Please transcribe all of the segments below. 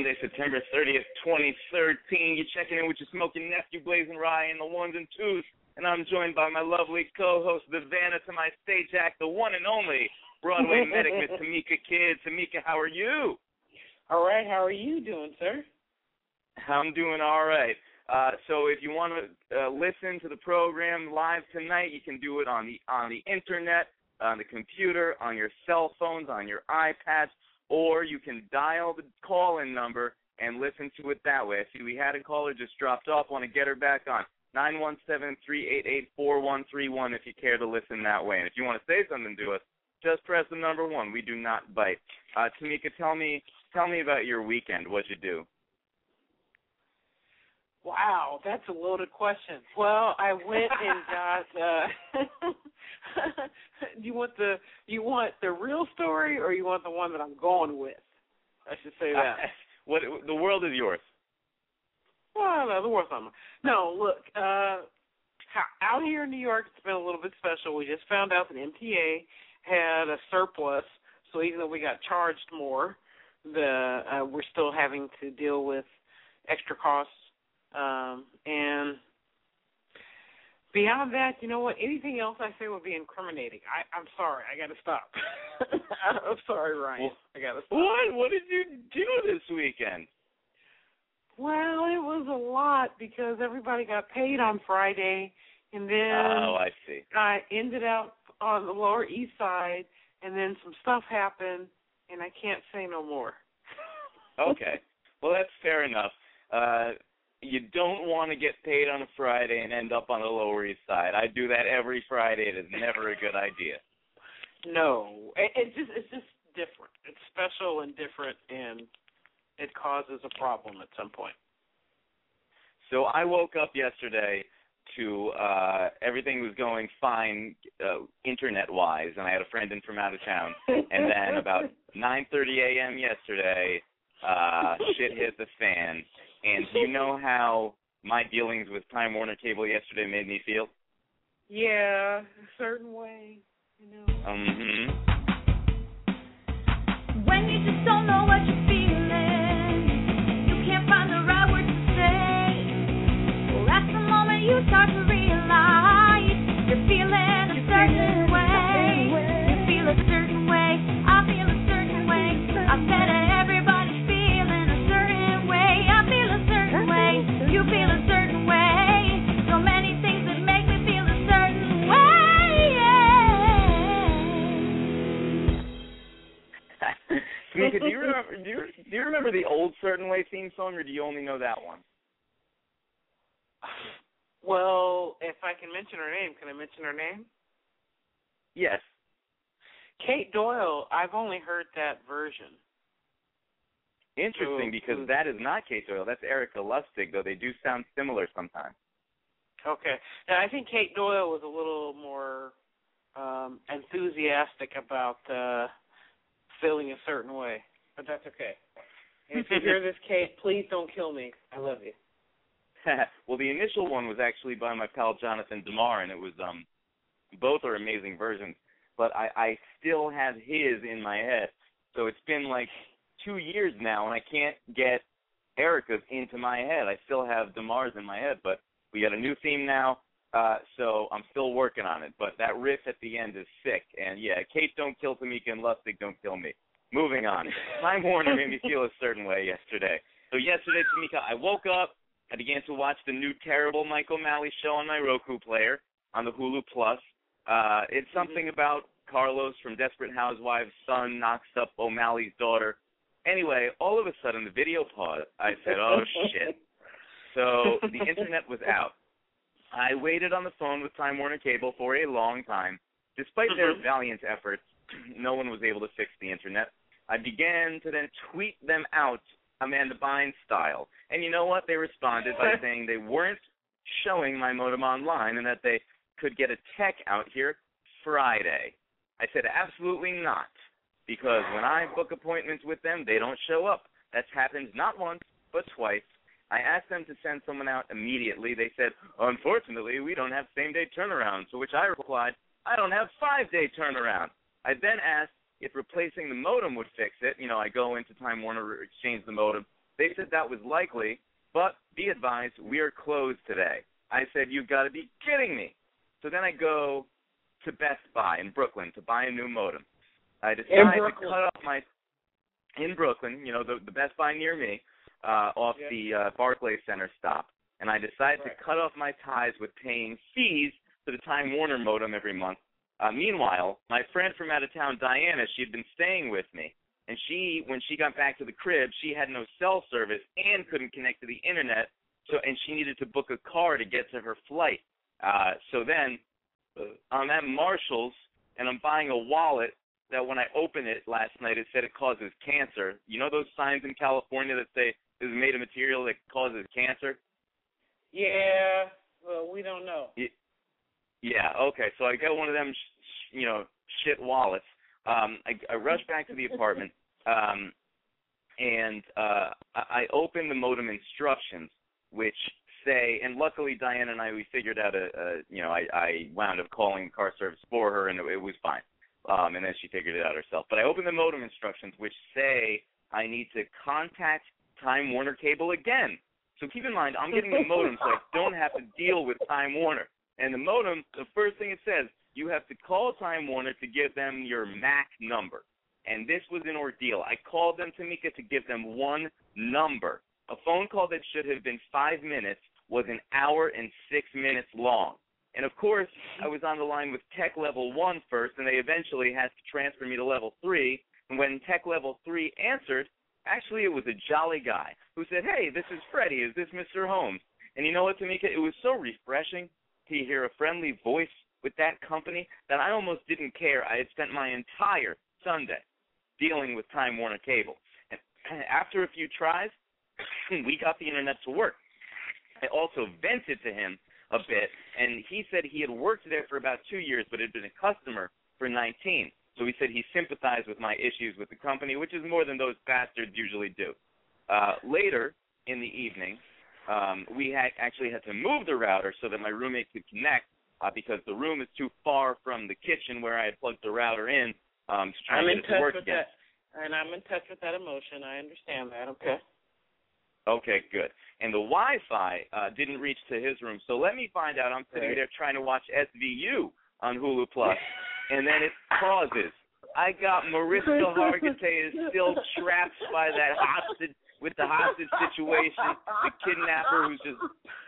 Is Monday, September 30th, 2013. You're checking in with your smoking nephew, Blazing Ryan, the ones and twos, and I'm joined by my lovely co-host, the Vanna to my stage act, the one and only Broadway medic, Miss Tamika Kidd. Tamika, how are you? All right, how are you doing, sir? I'm doing all right. Uh, so if you want to uh, listen to the program live tonight, you can do it on the on the internet, on the computer, on your cell phones, on your iPads or you can dial the call-in number and listen to it that way. I see we had a caller just dropped off. Want to get her back on nine one seven three eight eight four one three one if you care to listen that way. And if you want to say something to us, just press the number one. We do not bite. Uh, Tamika, tell me tell me about your weekend. What'd you do? Wow, that's a loaded question. Well, I went and got. uh You want the you want the real story, or you want the one that I'm going with? I should say that. what the world is yours. Well, no, the world's not mine. No, look, uh out here in New York, it's been a little bit special. We just found out that MTA had a surplus, so even though we got charged more, the uh, we're still having to deal with extra costs. Um, and beyond that, you know what? Anything else I say would be incriminating. I, I'm sorry. I got to stop. I'm sorry, Ryan. Well, I got to stop. What what did you do this weekend? Well, it was a lot because everybody got paid on Friday, and then Oh, I see. I ended up on the Lower East Side, and then some stuff happened, and I can't say no more. Okay. Well, that's fair enough. Uh, you don't want to get paid on a Friday and end up on the Lower East Side. I do that every Friday. It is never a good idea. No, it, it just it's just different. It's special and different, and it causes a problem at some point. So I woke up yesterday to uh everything was going fine uh, internet wise and I had a friend in from out of town and then about 9:30 a.m. yesterday uh shit hit the fan and do you know how my dealings with Time Warner Cable yesterday made me feel? Yeah, a certain way, you know. Mhm. When you just don't know what you're feeling, you can't find the right words to say. Well, that's the moment you start to Tamika, do you remember do you, do you remember the old Certain Way theme song or do you only know that one? Well, if I can mention her name, can I mention her name? Yes. Kate Doyle. I've only heard that version. Interesting So- because that is not Kate Doyle. That's Erica Lustig, though they do sound similar sometimes. Okay. Now I think Kate Doyle was a little more um enthusiastic about uh feeling a certain way. But that's okay. And if you hear this, Kate, please don't kill me. I love you. well, the initial one was actually by my pal Jonathan Demar, and it was um, both are amazing versions. But I, I still have his in my head, so it's been like two years now, and I can't get Erica's into my head. I still have Demar's in my head, but we got a new theme now, uh, so I'm still working on it. But that riff at the end is sick, and yeah, Kate don't kill Tamika and Lustig don't kill me. Moving on. Time Warner made me feel a certain way yesterday. So yesterday, Tamika, I woke up. I began to watch the new terrible Michael O'Malley show on my Roku player on the Hulu Plus. Uh, it's something about Carlos from Desperate Housewives' son knocks up O'Malley's daughter. Anyway, all of a sudden the video paused. I said, "Oh shit!" So the internet was out. I waited on the phone with Time Warner Cable for a long time. Despite their Mhm. valiant efforts, no one was able to fix the internet. I began to then tweet them out Amanda Bynes style. And you know what? They responded by saying they weren't showing my modem online and that they could get a tech out here Friday. I said, absolutely not. Because when I book appointments with them, they don't show up. That's happened not once, but twice. I asked them to send someone out immediately. They said, unfortunately, we don't have same day turnaround. To which I replied, I don't have five day turnaround. I then asked if replacing the modem would fix it. You know, I go into Time Warner, exchange the modem. They said that was likely, but be advised, we are closed today. I said, you've got to be kidding me. So then I go to Best Buy in Brooklyn to buy a new modem. I decide to cut off my in Brooklyn, you know, the the Best Buy near me, uh, off Yeah. the uh, Barclays Center stop, and I decided Right. to cut off my ties with paying fees for the Time Warner modem every month. Uh, meanwhile, my friend from out of town, Diana, she had been staying with me, and she, when she got back to the crib, she had no cell service and couldn't connect to the internet, so and she needed to book a car to get to her flight. Uh, so then, uh, I'm at Marshalls, and I'm buying a wallet that when I opened it last night, it said it causes cancer. You know those signs in California that say is made of material that causes cancer? Yeah. Well, we don't know. Yeah. Okay. So I got one of them, sh- sh- you know, shit wallets. Um, I, I rush back to the apartment, um, and uh, I, I open the modem instructions, which say, and luckily Diane and I we figured out a, a you know, I, I wound up calling car service for her, and it, it was fine. Um, and then she figured it out herself. But I opened the modem instructions, which say I need to contact Time Warner Cable again. So keep in mind, I'm getting the modem, so I don't have to deal with Time Warner. And the modem, the first thing it says, you have to call Time Warner to give them your MAC number. And this was an ordeal. I called them, Tamika, to give them one number. A phone call that should have been five minutes was an hour and six minutes long. And of course, I was on the line with Tech Level one first, and they eventually had to transfer me to Level 3. And when Tech Level 3 answered, actually it was a jolly guy who said, Hey, this is Freddie. Is this Mr. Holmes? And you know what, Tamika? It was so refreshing to hear a friendly voice with that company that I almost didn't care. I had spent my entire Sunday dealing with Time Warner Cable. And after a few tries, we got the internet to work. I also vented to him a bit, and he said he had worked there for about two years, but had been a customer for 19. So he said he sympathized with my issues with the company, which is more than those bastards usually do. Uh, later in the evening, um, we had actually had to move the router so that my roommate could connect uh, because the room is too far from the kitchen where I had plugged the router in um, to try I'm and in get it to touch work with again. that, and I'm in touch with that emotion. I understand that. Okay. Okay, good. And the Wi-Fi uh, didn't reach to his room, so let me find out. I'm sitting Right. there trying to watch SVU on Hulu Plus, and then it pauses. I got Mariska Hargitay is still trapped by that hostage with the hostage situation, the kidnapper who's just,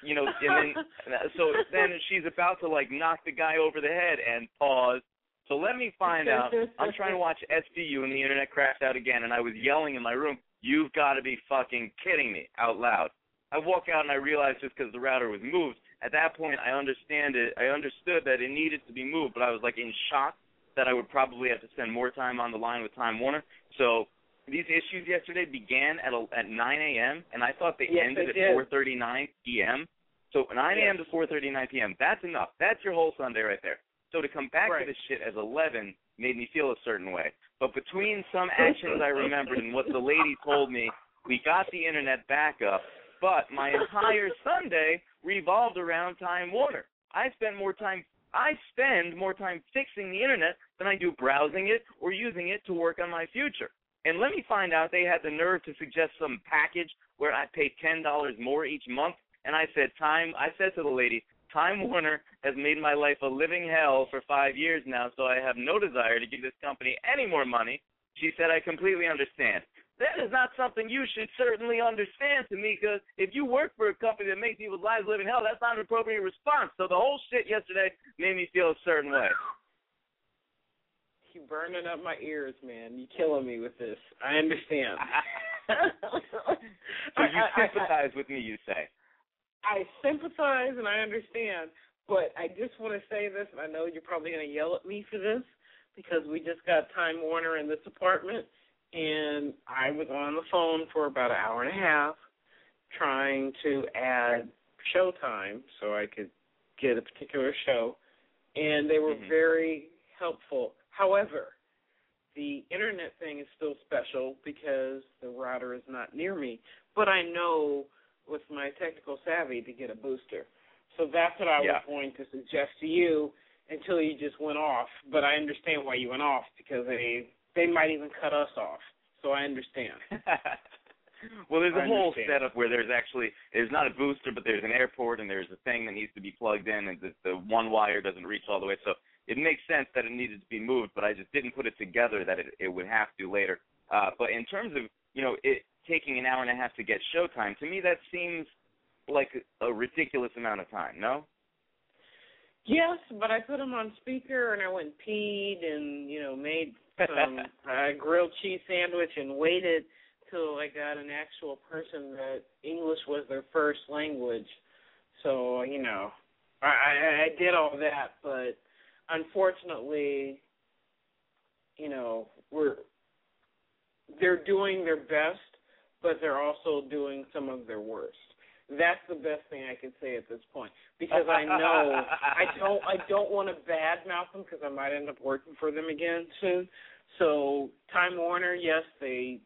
you know, and then so then she's about to like knock the guy over the head and pause. So let me find out. I'm trying to watch SVU and the internet crashed out again, and I was yelling in my room, "You've got to be fucking kidding me!" out loud. I walk out and I realize just because the router was moved. At that point, I understand it. I understood that it needed to be moved, but I was like in shock that I would probably have to spend more time on the line with Time Warner. So these issues yesterday began at a, at 9 a.m. and I thought they Yes, ended at 4:39 p.m. So 9 a.m. to 4:39 p.m. That's enough. That's your whole Sunday right there. So to come back Right. to this shit as 11 made me feel a certain way. But between some actions I remembered and what the lady told me, we got the internet back up. But my entire Sunday revolved around Time Warner. I spent more time. I spend more time fixing the internet than I do browsing it or using it to work on my future. And let me find out they had the nerve to suggest some package where I pay ten dollars more each month. And I said, time. I said to the lady, Time Warner has made my life a living hell for five years now, so I have no desire to give this company any more money. She said, I completely understand. That is not something you should certainly understand Tamika. if you work for a company that makes people's lives live in hell, that's not an appropriate response. So the whole shit yesterday made me feel a certain way. You're burning up my ears, man. You're killing me with this. I understand. so you sympathize with me, you say? I sympathize and I understand, but I just want to say this, and I know you're probably going to yell at me for this because we just got Time Warner in this apartment, and I was on the phone for about an hour and a half trying to add showtime so I could get a particular show, and they were Mhm. very helpful. However, the internet thing is still special because the router is not near me, but I know with my technical savvy to get a booster. So that's what I Yeah. was going to suggest to you until you just went off. But I understand why you went off because they they might even cut us off. So I understand. well, there's a I whole understand. setup where there's actually there's not a booster, but there's an airport and there's a thing that needs to be plugged in, and the, the one wire doesn't reach all the way. So it makes sense that it needed to be moved, but I just didn't put it together that it, it would have to later. Uh, but in terms of you know it taking an hour and a half to get showtime, to me that seems like a, a ridiculous amount of time. No. Yes, but I put them on speaker and I went and peed and you know made some uh, grilled cheese sandwich and waited till I got an actual person that English was their first language. So you know, I, I, I did all that, but unfortunately, you know, we're they're doing their best, but they're also doing some of their worst. That's the best thing I can say at this point because I know I don't I don't want to badmouth them because I might end up working for them again soon. So Time Warner, yes, they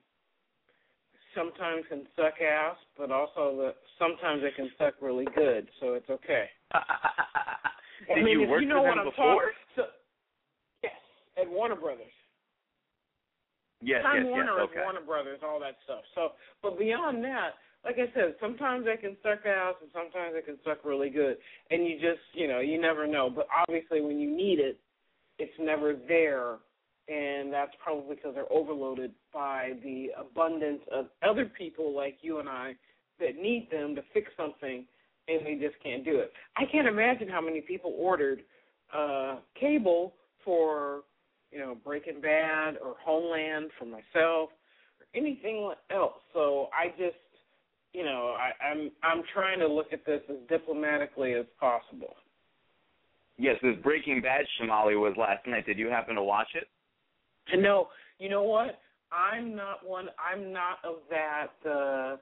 sometimes can suck ass, but also the, sometimes they can suck really good. So it's okay. Did I mean, you if work you know for what them I'm before? talking. So, yes, at Warner Brothers. Yes, Time yes, Warner yes. Okay. Warner Brothers, all that stuff. So, but beyond that, like I said, sometimes they can suck ass and sometimes they can suck really good, and you just, you know, you never know. But obviously, when you need it, it's never there, and that's probably because they're overloaded by the abundance of other people like you and I that need them to fix something, and they just can't do it. I can't imagine how many people ordered uh cable for you know, Breaking Bad or Homeland for myself or anything else. So I just, you know, I, I'm I'm trying to look at this as diplomatically as possible. Yes, this Breaking Bad Shamali was last night. Did you happen to watch it? No, you know what? I'm not one. I'm not of that uh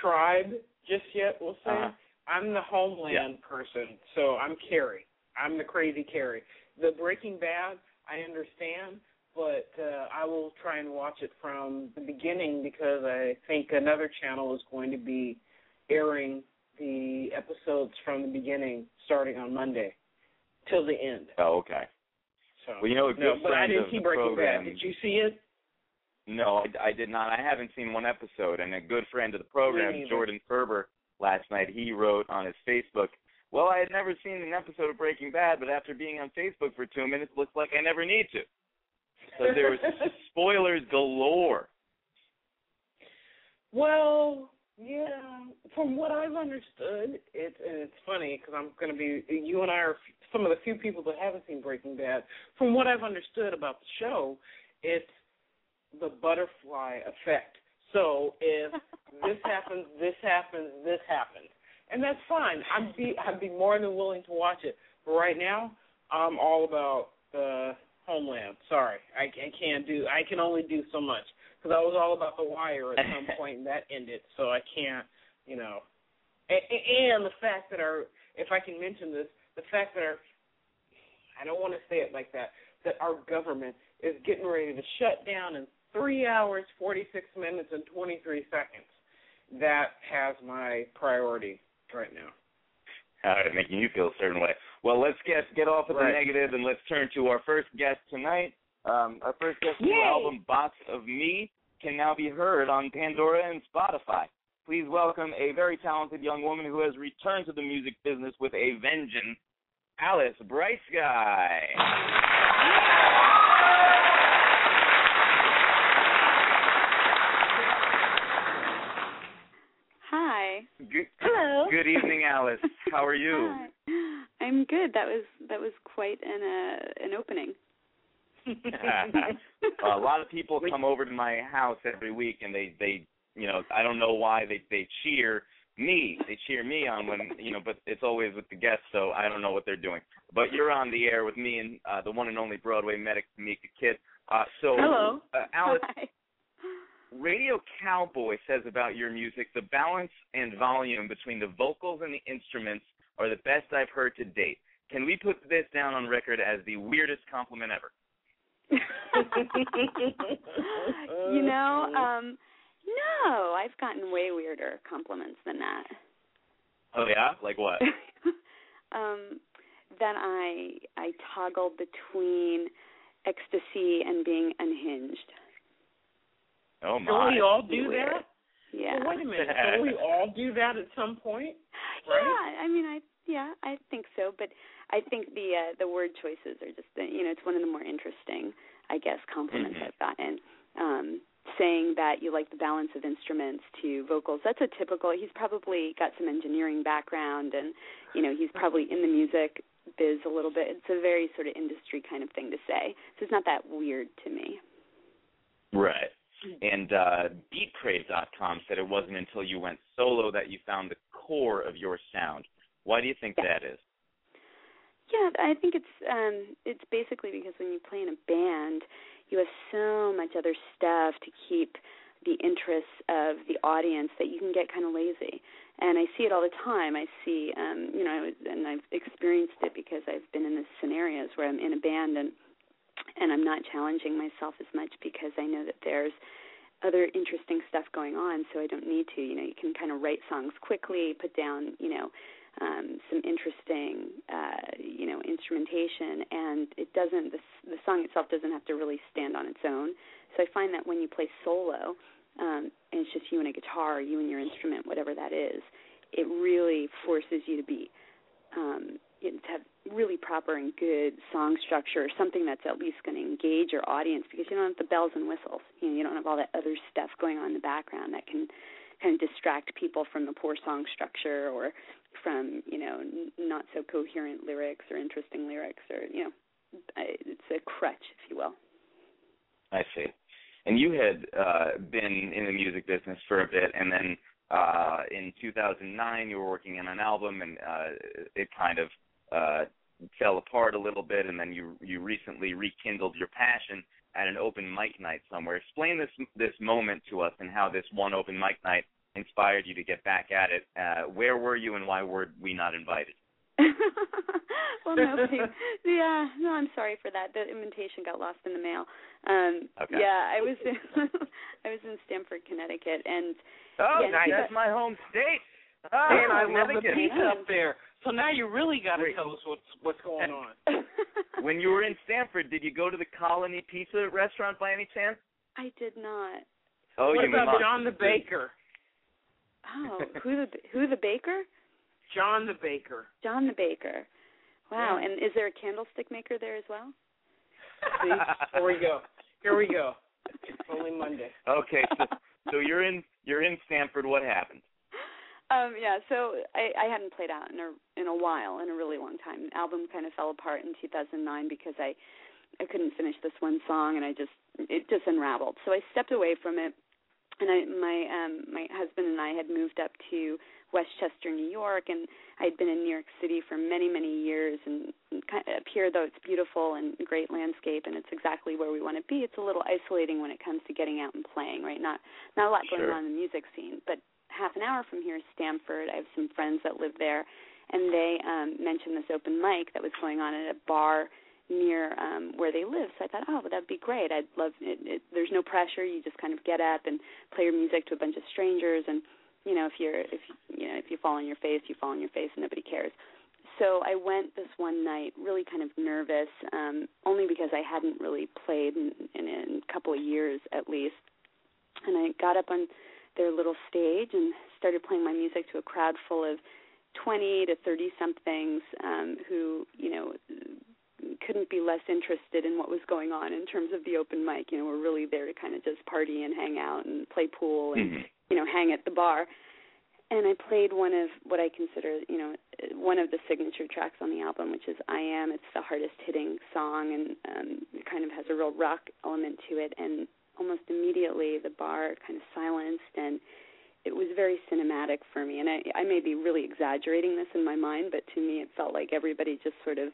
tribe just yet. We'll say Uh-huh. I'm the Homeland person, so I'm Carrie. I'm the crazy Carrie. The Breaking Bad, I understand, but uh, I will try and watch it from the beginning because I think another channel is going to be airing the episodes from the beginning, starting on Monday till the end. Oh, okay. So, Well, you know, a no, good but I didn't of see Breaking program- Bad. Did you see it? No, I, I did not. I haven't seen one episode. And a good friend of the program. Jordan Ferber, last night he wrote on his Facebook, "Well, I had never seen an episode of Breaking Bad, but after being on Facebook for two minutes, it looks like I never need to." So there was spoilers galore. Well, yeah. From what I've understood, it's and it's funny because I'm going to be you and I are some of the few people that haven't seen Breaking Bad. From what I've understood about the show, it's the butterfly effect. So if this happens, this happens, this happens, and that's fine. I'd be I'd be more than willing to watch it. But right now, I'm all about the Homeland. Sorry, I, I can't do. I can only do so much because I was all about the Wire at some point, and that ended. So I can't, you know. And, and the fact that our, if I can mention this, the fact that our, I don't want to say it like that, that our government is getting ready to shut down in three hours, forty six minutes, and twenty three seconds. That has my priority right now. All right, making you feel a certain way. Well, let's get get off of the negative and let's turn to our first guest tonight. Um, our first guest Yay! album, Box of Me, can now be heard on Pandora and Spotify. Please welcome a very talented young woman who has returned to the music business with a vengeance, Alice Bright Sky. Good, Hello. good evening, Alice. How are you? Hi. I'm good. That was that was quite an uh, an opening. a lot of people come over to my house every week, and they they you know I don't know why they they cheer me. They cheer me on when you know, but it's always with the guests, so I don't know what they're doing. But you're on the air with me and uh, the one and only Broadway medic, Mika Kidd. Uh, so, Hello. uh, Alice, Hi. Radio Cowboy says about your music the balance and volume between the vocals and the instruments are the best I've heard to date. Can we put this down on record as the weirdest compliment ever? you know, um no, I've gotten way weirder compliments than that. Oh yeah, like what? um that I I toggle between ecstasy and being unhinged. Oh Don't we all do Weird. that? Yeah. Well, wait a minute. Don't we all do that at some point? Yeah, I mean, I yeah, I think so, but I think the uh, the word choices are just the, you know it's one of the more interesting, I guess, compliments Mhm. I've gotten. Um, saying that you like the balance of instruments to vocals. That's a typical. He's probably got some engineering background, and you know he's probably in the music biz a little bit. It's a very sort of industry kind of thing to say. So it's not that weird to me. Right. And uh, BeatCrave.com said it wasn't until you went solo that you found the core of your sound. Why do you think Yeah. that is? Yeah, I think it's um it's basically because when you play in a band, you have so much other stuff to keep the interests of the audience that you can get kind of lazy. And I see it all the time. I see um you know and I've experienced it because I've been in the scenarios where I'm in a band and and I'm not challenging myself as much because I know that there's other interesting stuff going on so I don't need to. You know, you can kind of write songs quickly, put down, you know, um, some interesting, uh, you know, instrumentation, and it doesn't. The, the song itself doesn't have to really stand on its own. So I find that when you play solo, um, and it's just you and a guitar, you and your instrument, whatever that is, it really forces you to be um, have really proper and good song structure, or something that's at least going to engage your audience, because you don't have the bells and whistles. You know, you don't have all that other stuff going on in the background that can kind of distract people from the poor song structure or from you know n- not so coherent lyrics or interesting lyrics or you know it's a crutch if you will I see. And you had uh, been in the music business for a bit, and then uh, in 2009 you were working on an album, and uh, it kind of uh, fell apart a little bit, and then you you recently rekindled your passion at an open mic night somewhere. Explain this this moment to us, and how this one open mic night inspired you to get back at it. Uh, where were you, and why were we not invited? well no yeah no i'm sorry for that the invitation got lost in the mail um Okay. yeah i was in i was in stamford connecticut and Oh, Yeah, nice. That's my home state. Oh, and I love the Connecticut. pizza up there. So now you really got to tell us what's what's going uh, on. When you were in Stamford, did you go to the Colony Pizza restaurant by any chance? i did not Oh, what you about must. John the Baker? oh who the who the baker John the Baker. john the baker wow Yeah. and is there a candlestick maker there as well See, here we go. Here we go. It's only Monday. okay, so, so you're in you're in Stamford. What happened? Um, yeah, so I, I hadn't played out in a in a while, in a really long time. The album kind of fell apart in 2009 because I I couldn't finish this one song, and I just it just unraveled. So I stepped away from it, and I my um my husband and I had moved up to Westchester, New York, and I had been in New York City for many many years. And kind of up here, though it's beautiful and great landscape, and it's exactly where we want to be. It's a little isolating when it comes to getting out and playing, right? Not not a lot going Sure. on in the music scene, but half an hour from here is Stamford. I have some friends that live there, and they um, mentioned this open mic that was going on at a bar near um, where they live. So I thought, oh, well, that'd be great. I'd love. It, it, there's no pressure. You just kind of get up and play your music to a bunch of strangers, and you know, if you're if you know if you fall on your face, you fall on your face, and nobody cares. So I went this one night, really kind of nervous, um, only because I hadn't really played in, in, in a couple of years at least. And I got up on their little stage and started playing my music to a crowd full of 20 to 30 somethings um, who, you know, couldn't be less interested in what was going on in terms of the open mic. You know, we're really there to kind of just party and hang out and play pool and Mhm. you know hang at the bar. and I played one of what I consider, you know, one of the signature tracks on the album, which is "I Am." It's the hardest hitting song, and um, it kind of has a real rock element to it. And almost immediately, the bar kind of silenced, and it was very cinematic for me. And I, I may be really exaggerating this in my mind, but to me, it felt like everybody just sort of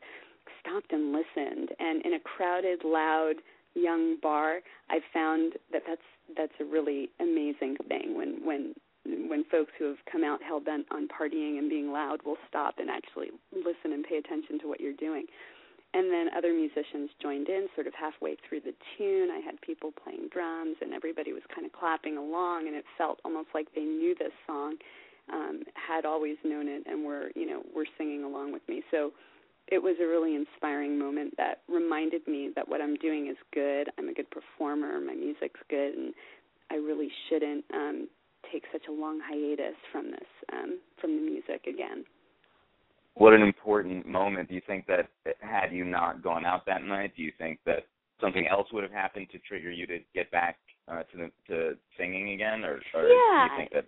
stopped and listened. And in a crowded, loud, young bar, I found that that's that's a really amazing thing when when when folks who have come out hell bent on partying and being loud will stop and actually listen and pay attention to what you're doing. And then other musicians joined in sort of halfway through the tune. I had people playing drums and everybody was kind of clapping along and it felt almost like they knew this song, um, had always known it and were, you know, were singing along with me. So it was a really inspiring moment that reminded me that what I'm doing is good. I'm a good performer. My music's good, and I really shouldn't um, take such a long hiatus from this, um, from the music again. What an important moment. Do you think that had you not gone out that night, do you think that something else would have happened to trigger you to get back uh, to the, to singing again, or, or yeah. do you think that?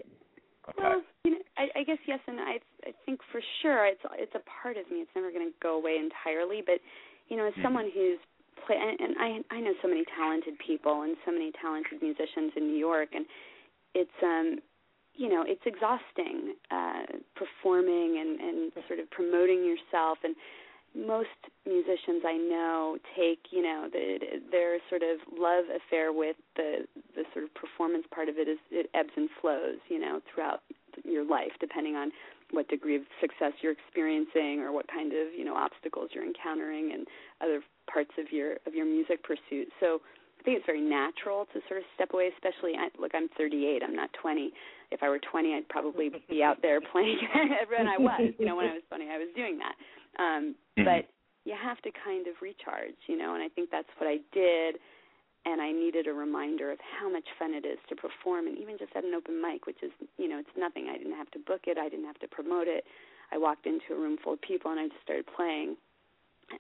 Okay. Well, you know, I, I guess yes, and I I think for sure it's it's a part of me. It's never going to go away entirely, but you know, as Mm-hmm. someone who's play and, and I I know so many talented people and so many talented musicians in New York, and it's um you know it's exhausting uh performing and and sort of promoting yourself and most musicians I know take, you know, the, their sort of love affair with the the sort of performance part of it is it ebbs and flows, you know, throughout your life, depending on what degree of success you're experiencing or what kind of you know obstacles you're encountering and other parts of your of your music pursuit. So I think it's very natural to sort of step away, especially I, look, I'm 38, I'm not 20. If I were 20, I'd probably be out there playing, and I was, you know, when I was 20, I was doing that. Um, Mhm. but you have to kind of recharge, you know, and I think that's what I did. And I needed a reminder of how much fun it is to perform, and even just at an open mic, which is, you know, it's nothing. I didn't have to book it, I didn't have to promote it. I walked into a room full of people and I just started playing.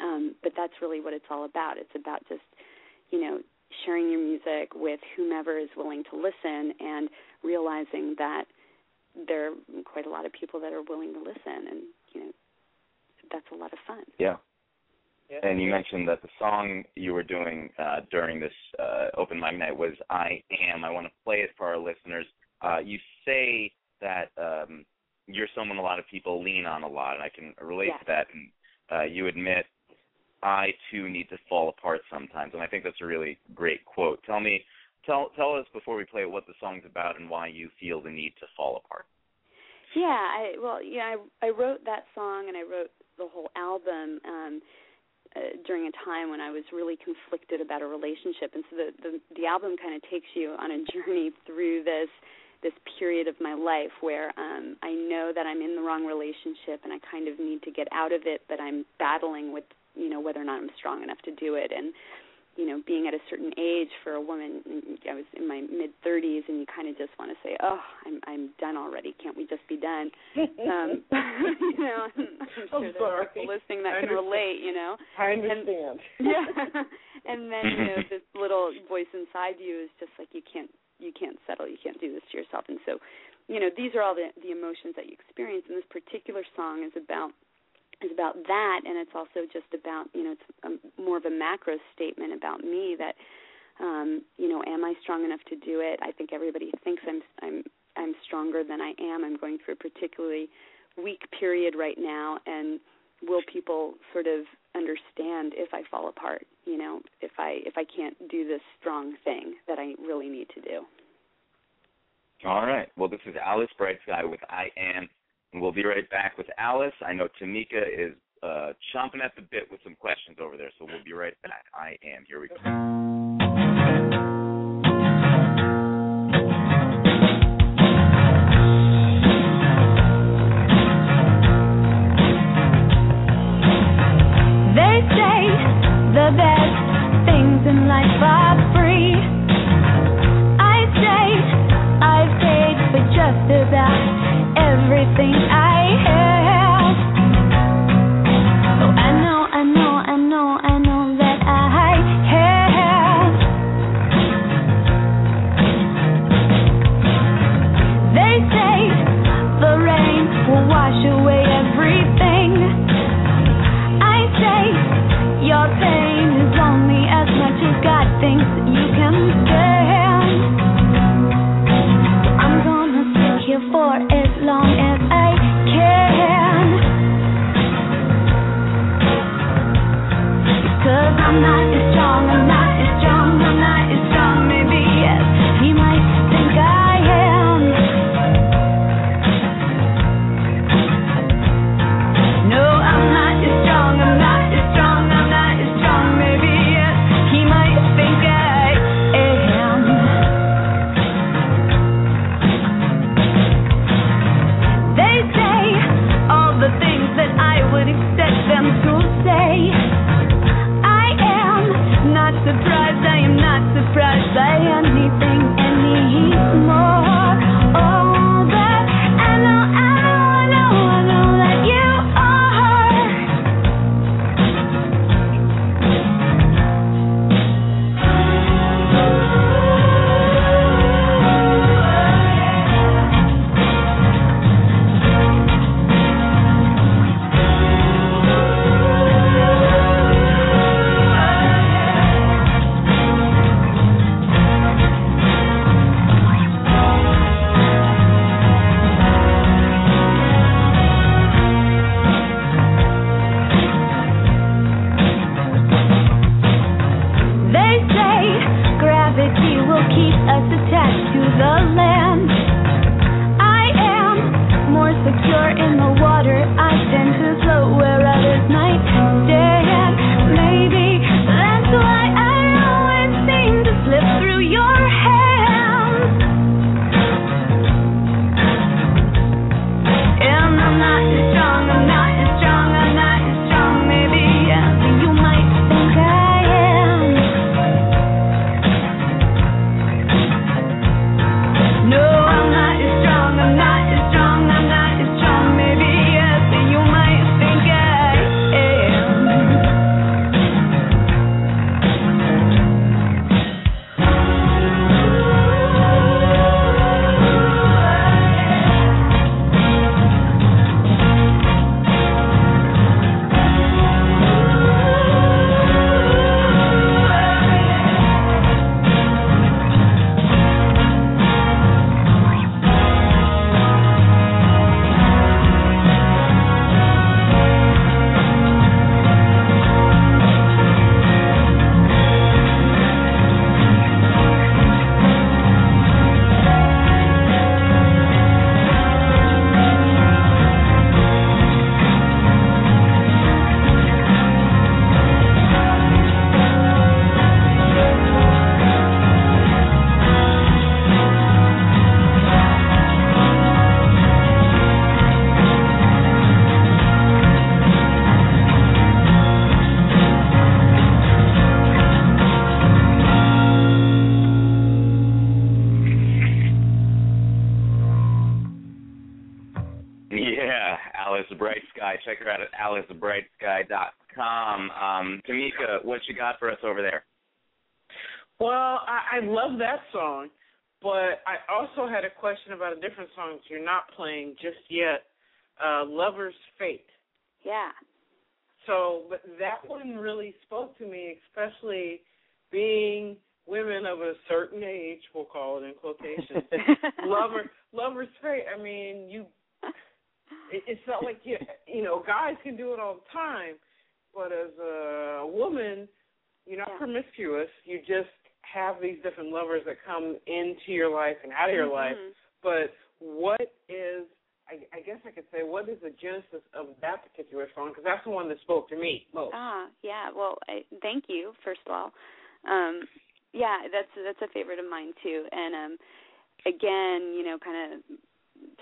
Um, but that's really what it's all about. It's about just, you know, sharing your music with whomever is willing to listen and realizing that there are quite a lot of people that are willing to listen and you know that's a lot of fun Yeah. Yeah. And you mentioned that the song you were doing uh, during this uh, open mic night was "I Am." I want to play it for our listeners. Uh, you say that um, you're someone a lot of people lean on a lot, and I can relate Yes. to that. And uh, you admit, I too need to fall apart sometimes, and I think that's a really great quote. Tell me, tell tell us before we play what the song's about and why you feel the need to fall apart. yeah i well yeah i i wrote that song and i wrote the whole album um uh, during a time when I was really conflicted about a relationship, and so the the, the album kind of takes you on a journey through this this period of my life where um I know that I'm in the wrong relationship and I kind of need to get out of it, but I'm battling with you know whether or not I'm strong enough to do it, and you know being at a certain age for a woman, I was in my mid 30s, and you kind of just want to say, oh, I'm I'm done already. Can't we just be done? um you know i'm, I'm sure I'm there are sorry. people listening that can relate you know I understand. yeah and then you know this little voice inside you is just like you can't you can't settle you can't do this to yourself and so you know these are all the the emotions that you experience and this particular song is about is about that and it's also just about you know it's a, more of a macro statement about me that um you know am i strong enough to do it i think everybody thinks i'm i'm i'm stronger than i am i'm going through a particularly weak period right now and will people sort of understand if i fall apart you know if i if i can't do this strong thing that i really need to do All right. Well, this is Alice BrightSky with I Am. We'll be right back with Alice. I know Tamika is uh, chomping at the bit with some questions over there, so we'll be right back. I Am. Here we go. They say the best things in life are everything I got for us over there? Well, I, I love that song, but I also had a question about a different song that you're not playing just yet. Uh, Lover's Fate. Yeah. So, but that one really spoke to me, especially being women of a certain age, we'll call it in quotations. Lover, lover's fate. I mean, you. It, it's not like you, you know, guys can do it all the time, but as a woman, you're not Yeah. promiscuous. You just have these different lovers that come into your life and out of your life. Mhm. But what is, I, I guess I could say, what is the genesis of that particular song? Because that's the one that spoke to me most. Ah, yeah. Well, I, thank you first of all. Um, yeah, that's that's a favorite of mine too. And um, again, you know, kind of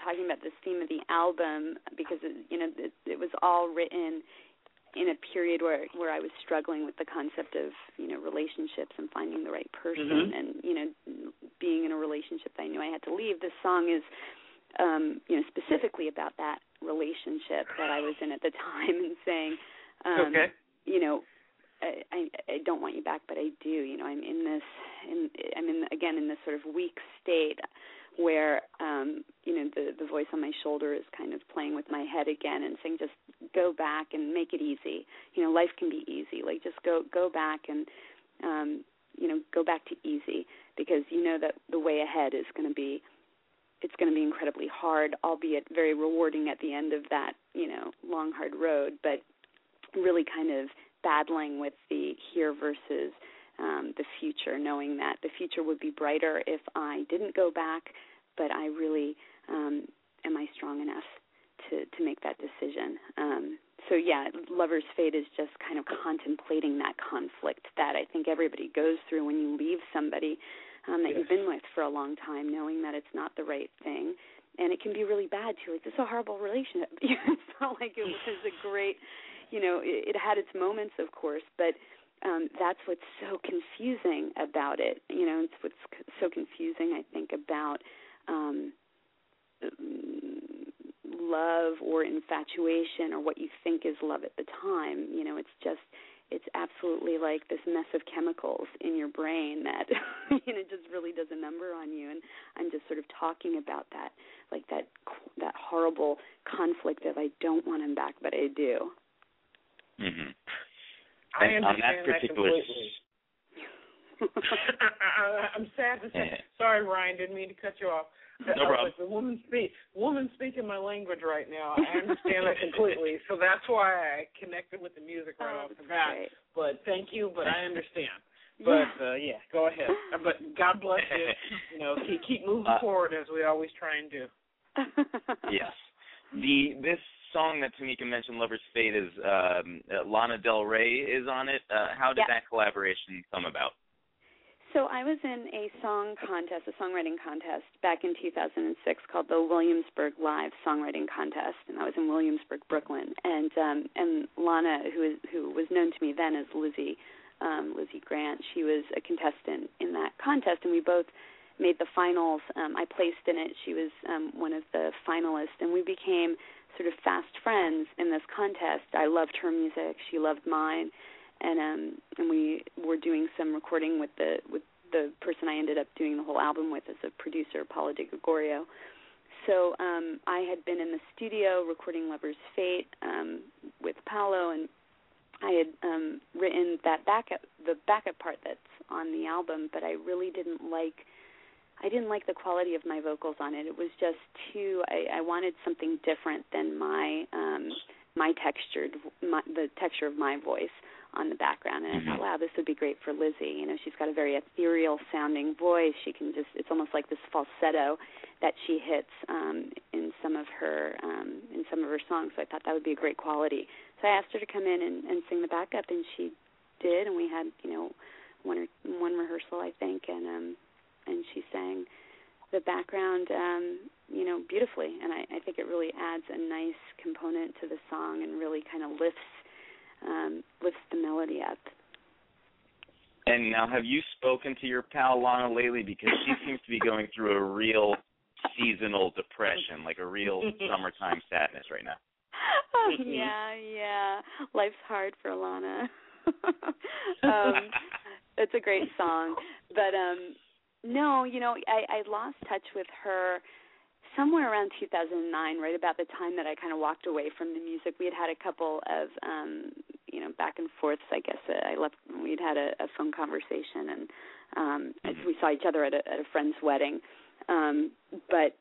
talking about this theme of the album because it, you know it, it was all written in a period where where I was struggling with the concept of you know relationships and finding the right person Mhm. and you know being in a relationship that I knew I had to leave. This song is um, you know specifically about that relationship that I was in at the time and saying um, okay. you know I, I I don't want you back, but I do. You know, I'm in this, in I'm in again in this sort of weak state. Where um you know the the voice on my shoulder is kind of playing with my head again and saying just go back and make it easy. You know life can be easy. Like just go go back and um you know go back to easy because you know that the way ahead is going to be it's going to be incredibly hard albeit very rewarding at the end of that you know long hard road but really kind of battling with the here versus um, the future, knowing that the future would be brighter if I didn't go back, but I really um, am I strong enough to to make that decision. Um, so yeah, lover's fate is just kind of contemplating that conflict that I think everybody goes through when you leave somebody um, that Yes. you've been with for a long time, knowing that it's not the right thing, and it can be really bad too. Like this is a horrible relationship. it's not like it was a great, you know, it, it had its moments, of course, but um, that's what's so confusing about it. You know, it's what's so confusing, I think, about um, love or infatuation or what you think is love at the time. You know, it's just it's absolutely like this mess of chemicals in your brain that you know just really does a number on you and I'm just sort of talking about that like that that horrible conflict of I don't want him back but I do. hmm I And on understand that particular completely. I'm sad to say. Sorry, Ryan. Didn't mean to cut you off. No Uh, problem. but The woman speak. Woman speaking my language right now. I understand that completely. So that's why I connected with the music right oh, off the bat. great. But thank you. But I understand. But uh, yeah, go ahead. Uh, But God bless you. You know, keep keep moving Uh, forward as we always try and do. yes. The this song that Tamika mentioned, "Lover's Fate," is um, uh, Lana Del Rey is on it. Uh, how did Yeah. that collaboration come about? So I was in a song contest, a songwriting contest back in 2006 called the Williamsburg Live Songwriting Contest, and I was in Williamsburg, Brooklyn. And um, and Lana, who is who was known to me then as Lizzie, um, Lizzie Grant, she was a contestant in that contest, and we both made the finals. Um, I placed in it. She was um, one of the finalists, and we became sort of fast friends in this contest. I loved her music; she loved mine and um and we were doing some recording with the with the person I ended up doing the whole album with as a producer, Paolo De Gregorio. So um I had been in the studio recording Lover's Fate um with Paolo and I had um written that backup the backup part that's on the album, but I really didn't like I didn't like the quality of my vocals on it. It was just too I, I wanted something different than my um my textured my, the texture of my voice on the background and I thought, wow, this would be great for Lizzie. You know, she's got a very ethereal sounding voice. She can just it's almost like this falsetto that she hits um in some of her um in some of her songs. So I thought that would be a great quality. So I asked her to come in and, and sing the backup and she did and we had, you know, one or one rehearsal I think and um and she sang the background um you know beautifully and I, I think it really adds a nice component to the song and really kind of lifts um lifts the melody up And now, have you spoken to your pal Lana lately? Because she seems to be going through a real seasonal depression, like a real summertime sadness right now. oh yeah yeah life's hard for lana um it's a great song but um no you know i i lost touch with her somewhere around 2009 right about the time that i kind of walked away from the music we had had a couple of um you know back and forths i guess uh, i left we'd had a, a phone conversation and um Mhm. we saw each other at a at a friend's wedding um but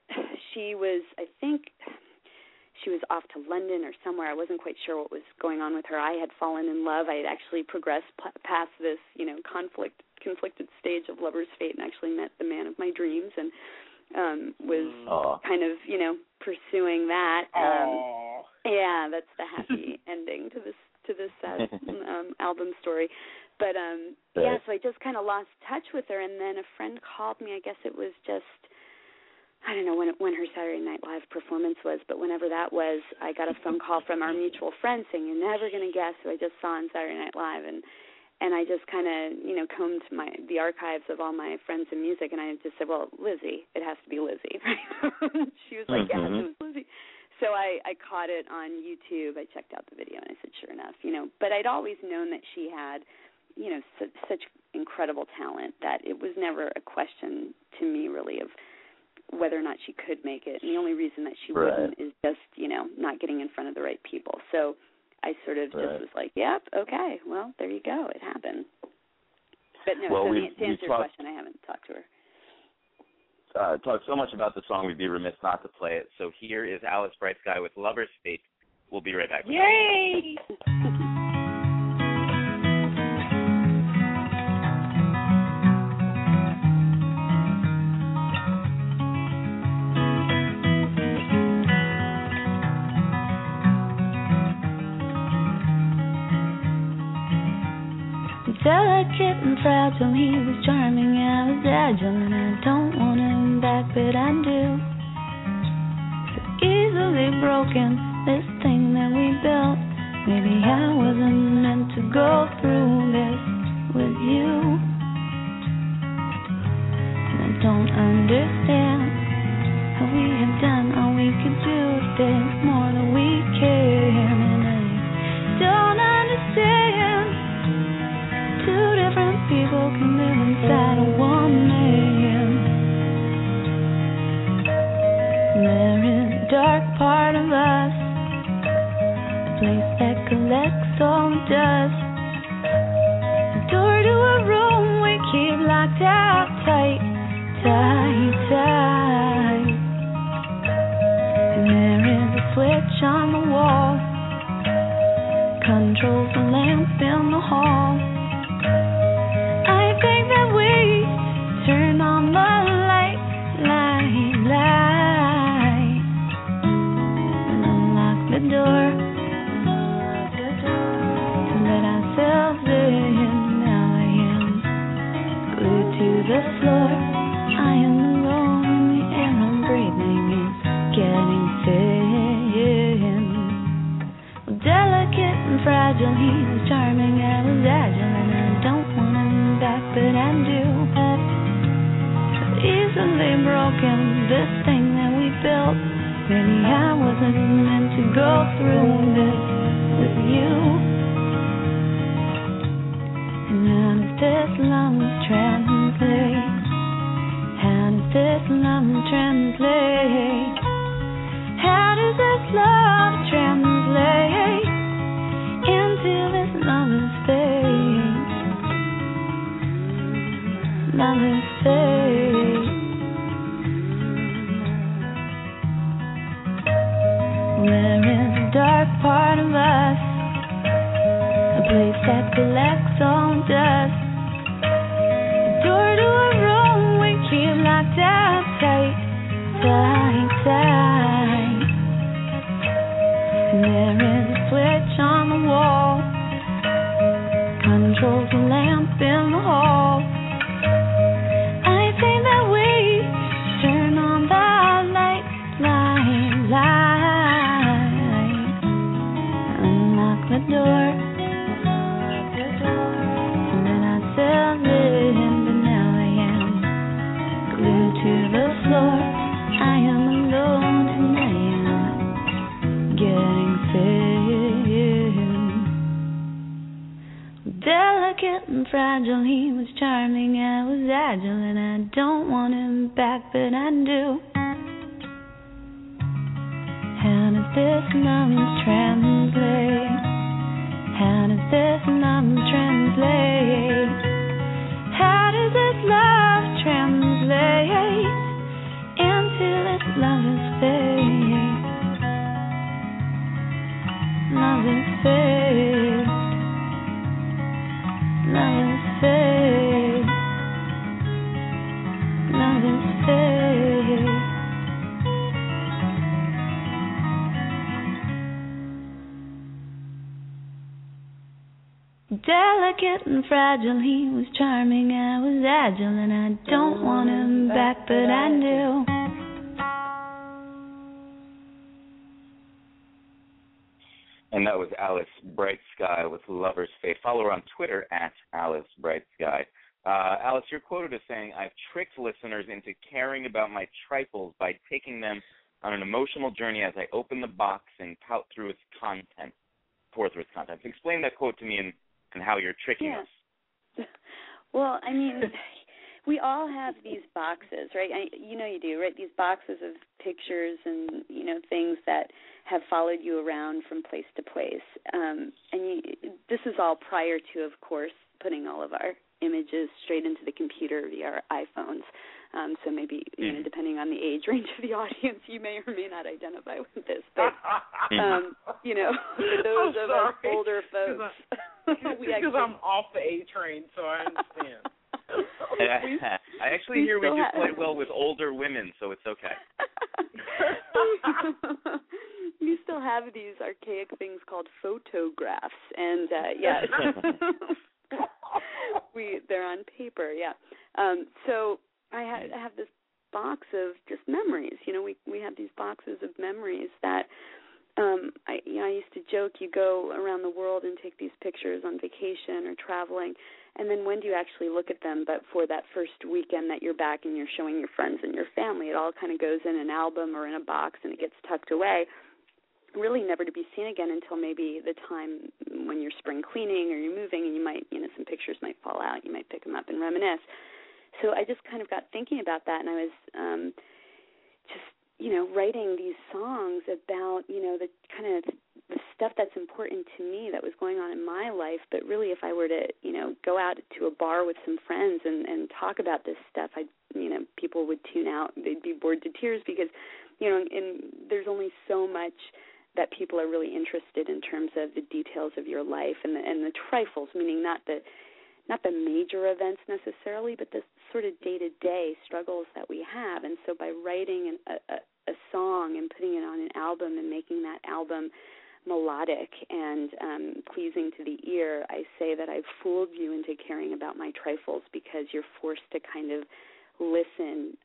she was i think she was off to London or somewhere. I wasn't quite sure what was going on with her. I had fallen in love. I had actually progressed p- past this, you know, conflict conflicted stage of lover's fate and actually met the man of my dreams and um was Aw. kind of, you know, pursuing that. Um Aww. yeah, that's the happy ending to this to this sad um album story. But um yeah, so I just kind of lost touch with her and then a friend called me. I guess it was just I don't know when when her Saturday Night Live performance was, but whenever that was, I got a phone call from our mutual friend saying, "You're never going to guess who I just saw on Saturday Night Live," and and I just kind of you know combed my the archives of all my friends in music, and I just said, "Well, Lizzie, it has to be Lizzie." she was like, "Yes, Mhm. it was Lizzie." So I I caught it on YouTube. I checked out the video, and I said, "Sure enough, you know." But I'd always known that she had, you know, su- such incredible talent that it was never a question to me really of whether or not she could make it. And the only reason that she Right. wouldn't is just, you know, not getting in front of the right people. So I sort of Right. just was like, yep, okay, well, there you go. It happened. But no, Well, so to answer your talked- question, I haven't talked to her. uh, talk so much about the song, we'd be remiss not to play it. So here is Alice BrightSky with Lover's Fate. We'll be right back. Yay! Delicate and fragile, he was charming, I was agile, and I don't want him back, but I do. So easily broken, this thing that we built. Maybe I wasn't meant to go through this with you. And I don't understand how we have done all we could do. There's more than we can, and I don't controls the lamp in dark part of us Place that like some dust. Door to a room we kept locked up tight Tight tight. Mer in the hall. Fragile, he was charming, and I easily broken, this thing that we built. Maybe I wasn't meant to go through this with you. And how does this love translate? How does this love translate? How does this love translate into this lover's fate? Lover's fate. Dark part of us, a place that collects all dust. A door to a room we keep locked out fragile, he was charming, I was agile, and I don't want him back, but I do. How does this love translate? How does this love translate? How does this love translate into this lover's fate? Lover's fate. Delicate and fragile, he was charming, I was agile, and I don't want him back, but I do. And that was Alice Bright Sky with Lover's Fate. Follow her on Twitter at Alice Bright Sky. Uh, Alice, you're quoted as saying, I've tricked listeners into caring about my trifles by taking them on an emotional journey as I open the box and pout through its content, pour through its content. Explain that quote to me and, and how you're tricking Yeah. us. Well, I mean, we all have these boxes, right? I, you know you do, right? These boxes of pictures and you know things that have followed you around from place to place. Um, and you, this is all prior to, of course, putting all of our images straight into the computer via our iPhones. Um, so maybe you know, depending on the age range of the audience, you may or may not identify with this. But um, you know, for those I'm of us older folks, we because I'm off the A train, so I understand. I, I actually we hear we do have- quite well with older women, so it's okay. we still have these archaic things called photographs, and uh, yes, we they're on paper. Yeah. Um, so I, ha- I have this box of just memories. You know, we we have these boxes of memories that. Um, I, you know, I used to joke you go around the world and take these pictures on vacation or traveling, and then when do you actually look at them? But for that first weekend that you're back and you're showing your friends and your family, it all kind of goes in an album or in a box and it gets tucked away, really never to be seen again until maybe the time when you're spring cleaning or you're moving and you might, you know, some pictures might fall out. You might pick them up and reminisce. So I just kind of got thinking about that, and I was um, just you know writing these songs about you know the kind of the stuff that's important to me that was going on in my life. But really if i were to you know go out to a bar with some friends and and talk about this stuff i you know people would tune out. They'd be bored to tears because you know and there's only so much that people are really interested in terms of the details of your life and the and the trifles meaning not the not the major events necessarily, but the sort of day to day struggles that we have. And so by writing an, a, a, song and putting it on an album and making that album melodic and um, pleasing to the ear, I say that I've fooled you into caring about my trifles because you're forced to kind of listen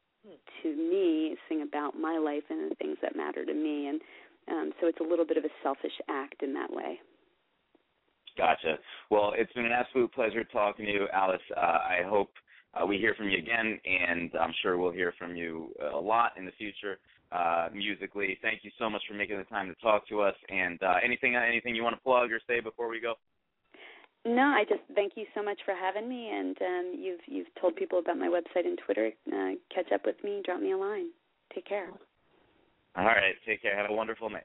to me sing about my life and the things that matter to me. And um, so it's a little bit of a selfish act in that way. Gotcha. Well, it's been an absolute pleasure talking to you, Alice. Uh, I hope uh, we hear from you again, and I'm sure we'll hear from you a lot in the future uh, musically. Thank you so much for making the time to talk to us. And uh, anything, anything you want to plug or say before we go? No, I just thank you so much for having me, and um, you've you've told people about my website and Twitter. Uh, catch up with me, drop me a line. Take care. All right. Take care. Have a wonderful night.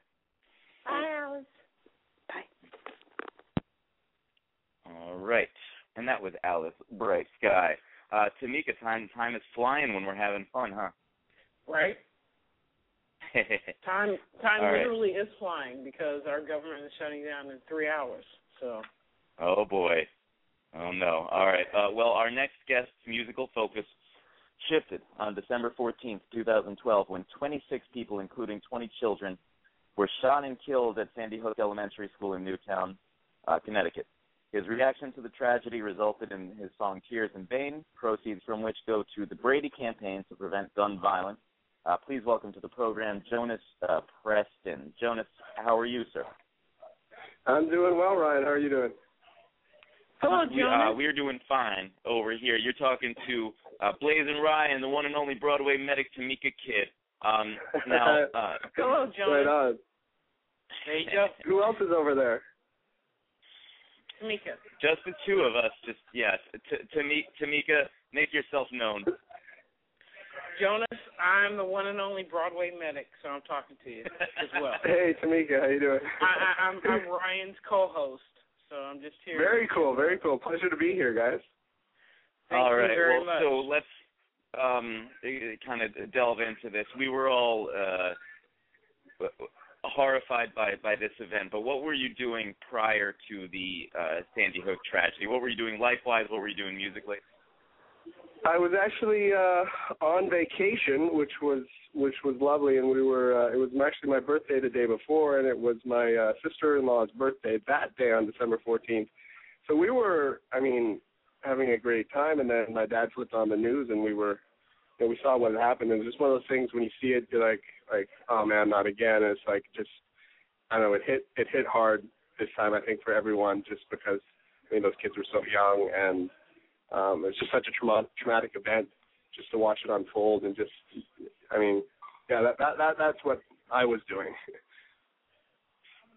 Bye, Bye. All right. And that was Alice Bright Sky. Uh, Tamika, time time is flying when we're having fun, huh? Right? Time time All right. literally is flying because our government is shutting down in three hours. So Oh boy. Oh no. All right. Uh, well, our next guest's musical focus shifted on December 14th, 2012, when 26 people, including 20 children, were shot and killed at Sandy Hook Elementary School in Newtown, uh, Connecticut. His reaction to the tragedy resulted in his song Tears in Vain, proceeds from which go to the Brady campaign to prevent gun violence. Uh, please welcome to the program Jonus uh, Preston. Jonus, how are you, sir? I'm doing well, Ryan. How are you doing? Hello, We, uh, we're doing fine over here. You're talking to uh, Blazing Ryan, the one and only Broadway medic Tamika Kidd. Um, now, uh, Hello, Right on. There you go. Who else is over there? Tamika. just the two of us. Just yes, T- Tami- Tamika, make yourself known. Jonus, I'm the one and only Broadway medic, so I'm talking to you as well. Hey, Tamika. How you doing? I, I, I'm, I'm Ryan's co-host, so I'm just here. Very cool. Very cool. Pleasure to be here, guys. Thank all you right. very well, much. so let's um, kind of delve into this. We were all uh, horrified by by this event, but what were you doing prior to the uh, Sandy Hook tragedy? What were you doing life-wise? What were you doing musically? I was actually uh on vacation, which was which was lovely, and we were. Uh, it was actually my birthday the day before, and it was my uh, sister-in-law's birthday that day on December 14th. So we were, I mean, having a great time, and then my dad flipped on the news, and we were, know, we saw what had happened. And it was just one of those things when you see it, you're like, like, oh man, not again. And it's like just, I don't know, it hit it hit hard this time. I think for everyone, just because I mean those kids were so young and um, it's just such a trauma- traumatic event just to watch it unfold and just I mean yeah that that, that that's what I was doing.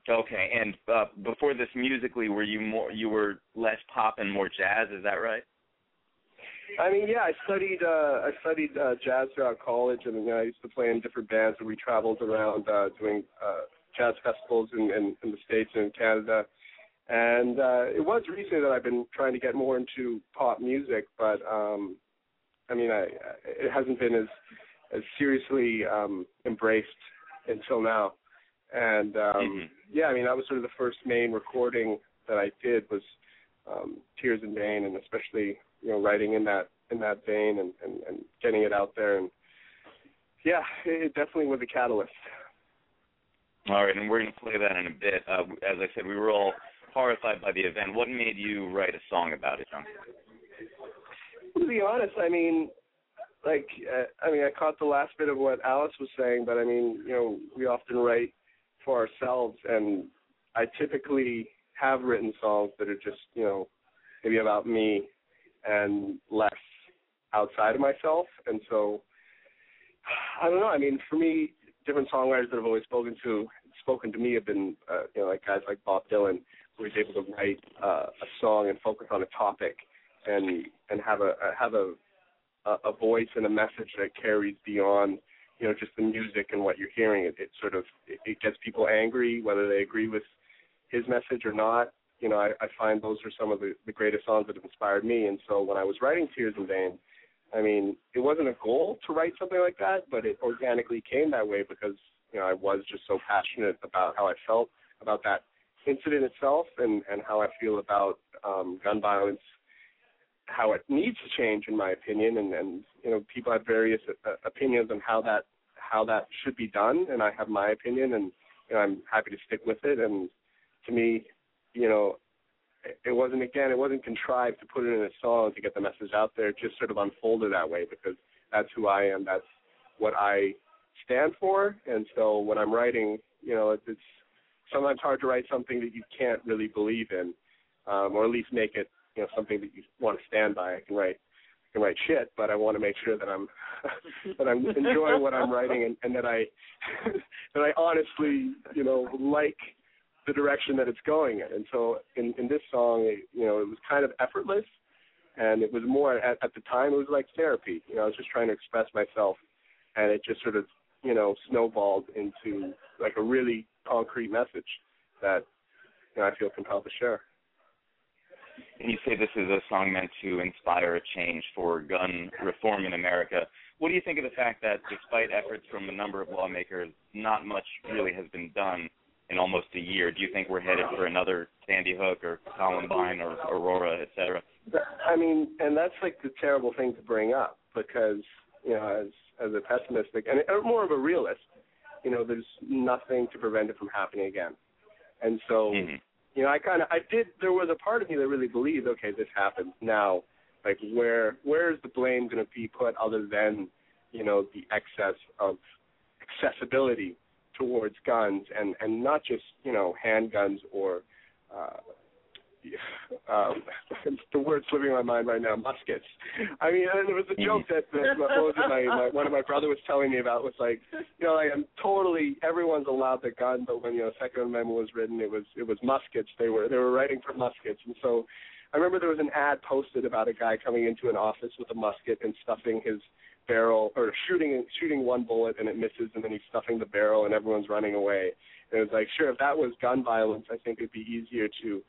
Okay, and uh, before this, musically, were you more you were less pop and more jazz? Is that right? I mean, yeah, I studied uh, I studied uh, jazz throughout college, and you know, I used to play in different bands, and we traveled around uh, doing uh, jazz festivals in, in, in the states and in Canada. And uh, it was recently that I've been trying to get more into pop music, but um, I mean, I, it hasn't been as as seriously um, embraced until now. And um, Mhm. yeah, I mean, that was sort of the first main recording that I did was um, Tears in Vain, and especially you know writing in that in that vein and, and, and getting it out there. And yeah, it it definitely was a catalyst. All right, and we're going to play that in a bit. Uh, as I said, we were all horrified by the event. What made you write a song about it, John? To be honest, I mean, like, uh, I mean, I caught the last bit of what Alice was saying, but I mean, you know, we often write for ourselves, and I typically have written songs that are just, you know, maybe about me and less outside of myself, and so I don't know. I mean, for me, different songwriters that I've always spoken to spoken to me have been, uh, you know, like guys like Bob Dylan, who was able to write uh, a song and focus on a topic and and have a have a a voice and a message that carries beyond you know just the music and what you're hearing. It, it sort of it gets people angry whether they agree with his message or not. You know, I, I find those are some of the, the greatest songs that have inspired me. And so when I was writing Tears in Vain, I mean, it wasn't a goal to write something like that, but it organically came that way because you know I was just so passionate about how I felt about that incident itself and and how I feel about um, gun violence how it needs to change, in my opinion, and and you know people have various uh, opinions on how that how that should be done, and I have my opinion, and you know I'm happy to stick with it. And to me, you know, it- wasn't again, it wasn't contrived to put it in a song to get the message out there. It just sort of unfolded that way because that's who I am. That's what I stand for, and so when I'm writing, you know, it's, it's sometimes hard to write something that you can't really believe in, um, or at least make it you know something that you want to stand by. I can write I can write shit, but I want to make sure that I'm that I'm enjoying what I'm writing and, and that I that I honestly you know like the direction that it's going in. And so in in this song, it, you know, it was kind of effortless, and it was more at, at the time it was like therapy. You know, I was just trying to express myself, and it just sort of you know snowballed into like a really concrete message that you know I feel compelled to share. And you say this is a song meant to inspire a change for gun reform in America. What do you think of the fact that despite efforts from a number of lawmakers, not much really has been done in almost a year? Do you think we're headed for another Sandy Hook or Columbine or Aurora, et cetera? I mean, and that's like the terrible thing to bring up because you know, as as a pessimistic and or more of a realist, you know, there's nothing to prevent it from happening again. And so, Mhm. you know, I kind of I did. There was a part of me that really believed, okay, this happened. Now, like, where where is the blame going to be put other than, you know, the excess of accessibility towards guns and and not just you know handguns or uh, um, the word's in my mind right now, muskets. I mean, and there was a joke that, that what was it, my, my one of my brother was telling me about was like, you know, like I'm totally everyone's allowed the gun, but when you know Second Amendment was written, it was it was muskets. They were they were writing for muskets, and so I remember there was an ad posted about a guy coming into an office with a musket and stuffing his barrel or shooting shooting one bullet and it misses, and then he's stuffing the barrel and everyone's running away. And was like, sure, if that was gun violence, I think it'd be easier to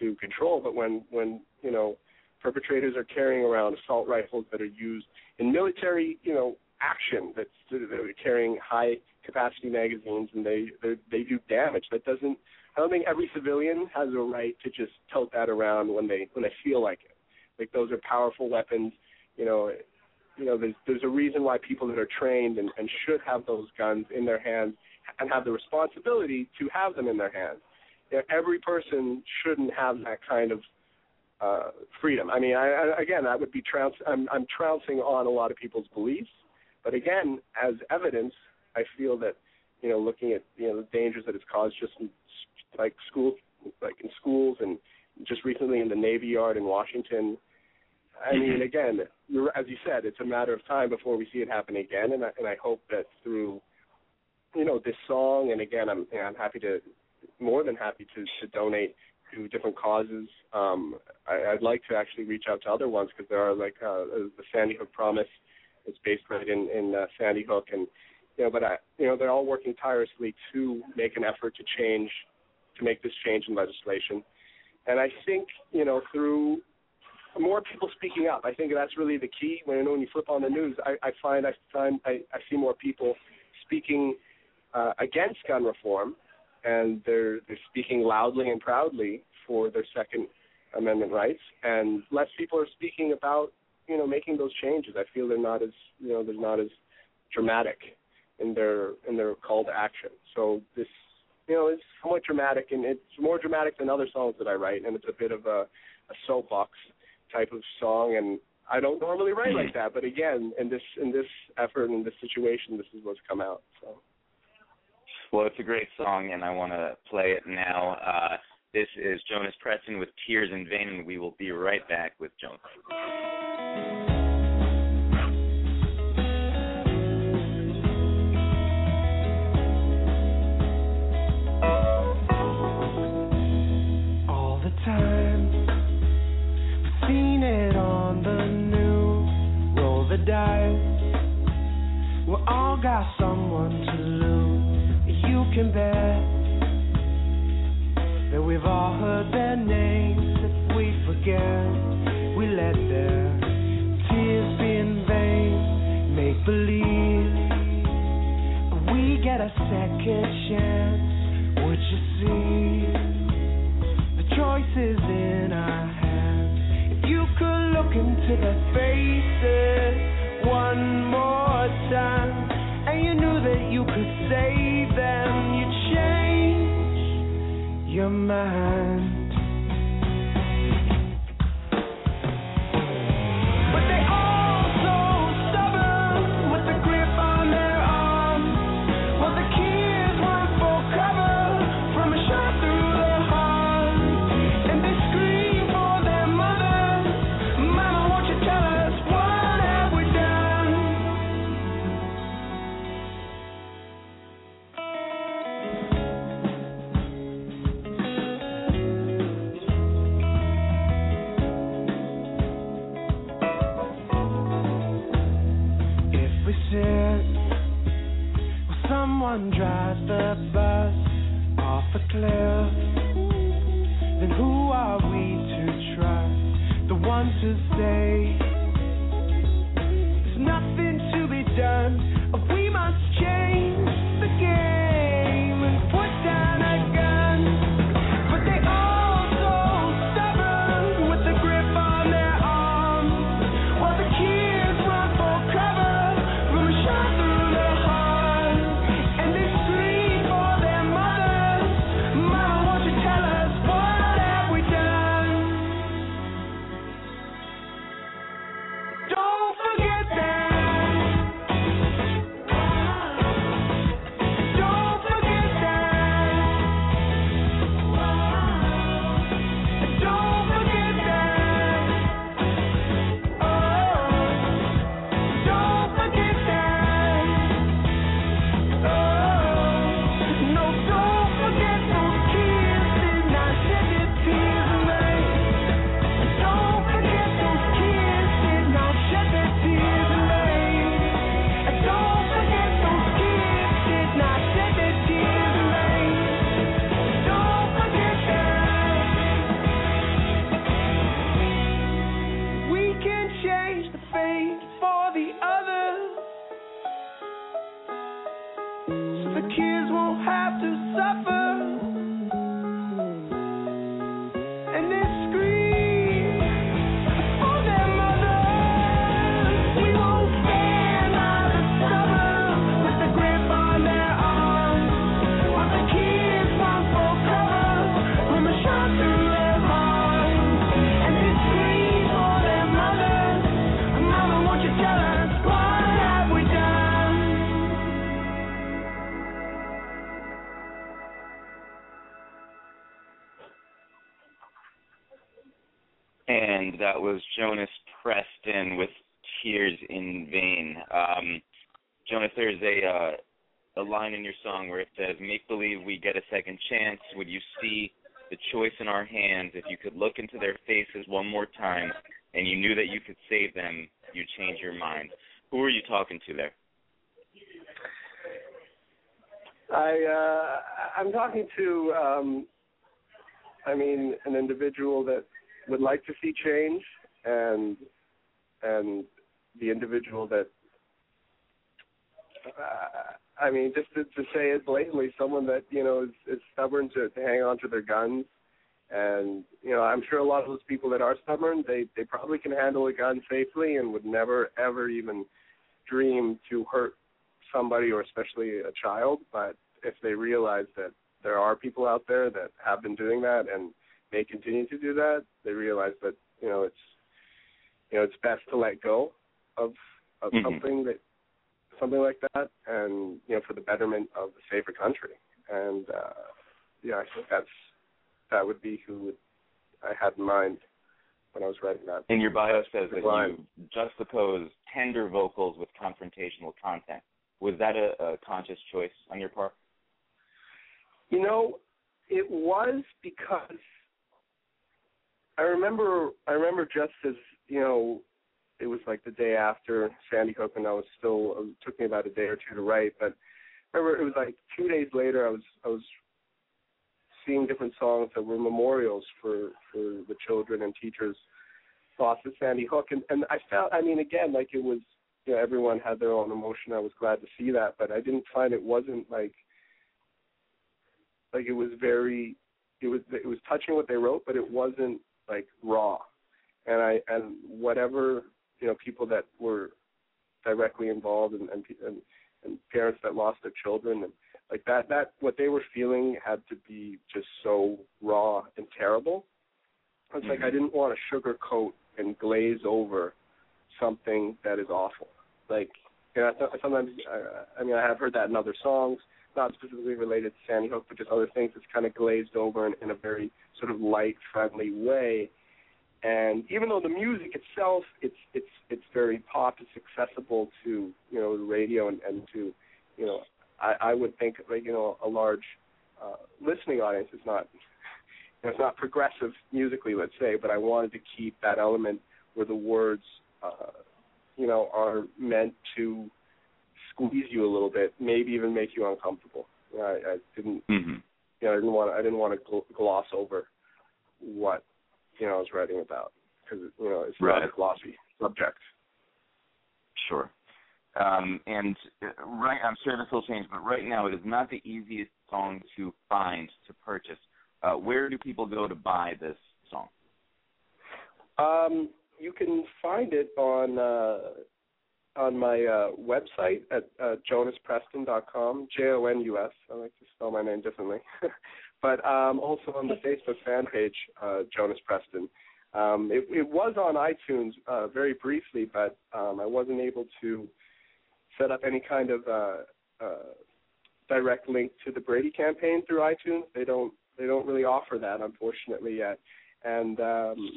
to control. But when when you know perpetrators are carrying around assault rifles that are used in military, you know, action that's they're carrying high capacity magazines and they they they do damage. That doesn't. I don't think every civilian has a right to just tote that around when they when they feel like it. Like those are powerful weapons. You know, you know, there's there's a reason why people that are trained and, and should have those guns in their hands and have the responsibility to have them in their hands. You know, every person shouldn't have that kind of uh, freedom. I mean, I, I, again, that would be trounce. I'm, I'm trouncing on a lot of people's beliefs, but again, as evidence, I feel that you know, looking at you know the dangers that it's caused just in, like school, like in schools, and just recently in the Navy Yard in Washington. I mean, again, you're, as you said, it's a matter of time before we see it happen again, and I, and I hope that through, you know, this song, and again, I'm I'm happy to, more than happy to to donate to different causes. Um, I, I'd like to actually reach out to other ones because there are like uh, the Sandy Hook Promise. It's based right in in uh, Sandy Hook, and you know, but I, you know, they're all working tirelessly to make an effort to change, to make this change in legislation. And I think you know through more people speaking up. I think that's really the key. When when you flip on the news, I, I find I find I, I see more people speaking uh, against gun reform, and they're they're speaking loudly and proudly for their Second Amendment rights, and less people are speaking about you know making those changes. I feel they're not as you know they're not as dramatic in their in their call to action. So this you know is somewhat dramatic, and it's more dramatic than other songs that I write, and it's a bit of a, a soapbox type of song and I don't normally write like that, but again, in this in this effort in this situation, this is what's come out. So. Well, it's a great song, and I want to play it now. Uh, this is Jonus Preston with Tears in Vain, and we will be right back with Jonus. Roll. We all got someone to lose. You can bet that we've all heard their names. If we forget, we let their was Jonus Preston with Tears in Vain. Um, Jonus, there's a uh, a line in your song where it says, "Make believe we get a second chance. Would you see the choice in our hands, if you could look into their faces one more time and you knew that you could save them, you'd change your mind. Who are you talking to there? I uh, I'm talking to um, I mean an individual that would like to see change and and the individual that uh, I mean just to, to say it blatantly someone that you know is, is stubborn to, to hang on to their guns. And you know I'm sure a lot of those people that are stubborn they they probably can handle a gun safely and would never ever even dream to hurt somebody or especially a child, but if they realize that there are people out there that have been doing that and may continue to do that, they realize that you know it's you know it's best to let go of of Mhm. something that something like that, and you know for the betterment of a safer country. And uh, yeah, I think that's that would be who would, I had in mind when I was writing that. And your bio says that line. you juxtapose tender vocals with confrontational content. Was that a, a conscious choice on your part? You know, it was because I remember I remember just as you know, it was like the day after Sandy Hook, and I was still it took me about a day or two to write, but I remember it was like two days later. I was I was seeing different songs that were memorials for for the children and teachers lost at Sandy Hook, and and I felt I mean again like it was you know everyone had their own emotion. I was glad to see that, but I didn't find it wasn't like like it was very it was it was touching what they wrote, but it wasn't like raw. And I and whatever you know people that were directly involved and and, and, and parents that lost their children and like that that what they were feeling had to be just so raw and terrible. It's like I mm-hmm. didn't want to sugarcoat and glaze over something that is awful. Like you know, I- sometimes I, I mean I have heard that in other songs, not specifically related to Sandy Hook, but just other things that's kind of glazed over in, in a very sort of light, friendly way. And even though the music itself, it's it's it's very pop, it's accessible to you know the radio and, and to you know I, I would think like you know a large uh, listening audience is not you know, it's not progressive musically, let's say, but I wanted to keep that element where the words uh, you know are meant to squeeze you a little bit, maybe even make you uncomfortable. I, I didn't Mm-hmm. you know I didn't want to, I didn't want to gl- gloss over what you know I was writing about because you know it's not a glossy subject. Sure. Um, and uh, right, I'm sure this will change, but right now it is not the easiest song to find to purchase. Uh, where do people go to buy this song? Um, you can find it on uh, on my uh, website at uh, jonuspreston.com. J O N U S. I like to spell my name differently, but um, also on the Facebook fan page, uh, Jonus Preston. Um, it, it was on iTunes uh, very briefly, but um, I wasn't able to set up any kind of uh, uh, direct link to the Brady campaign through iTunes. They don't they don't really offer that, unfortunately, yet. And um,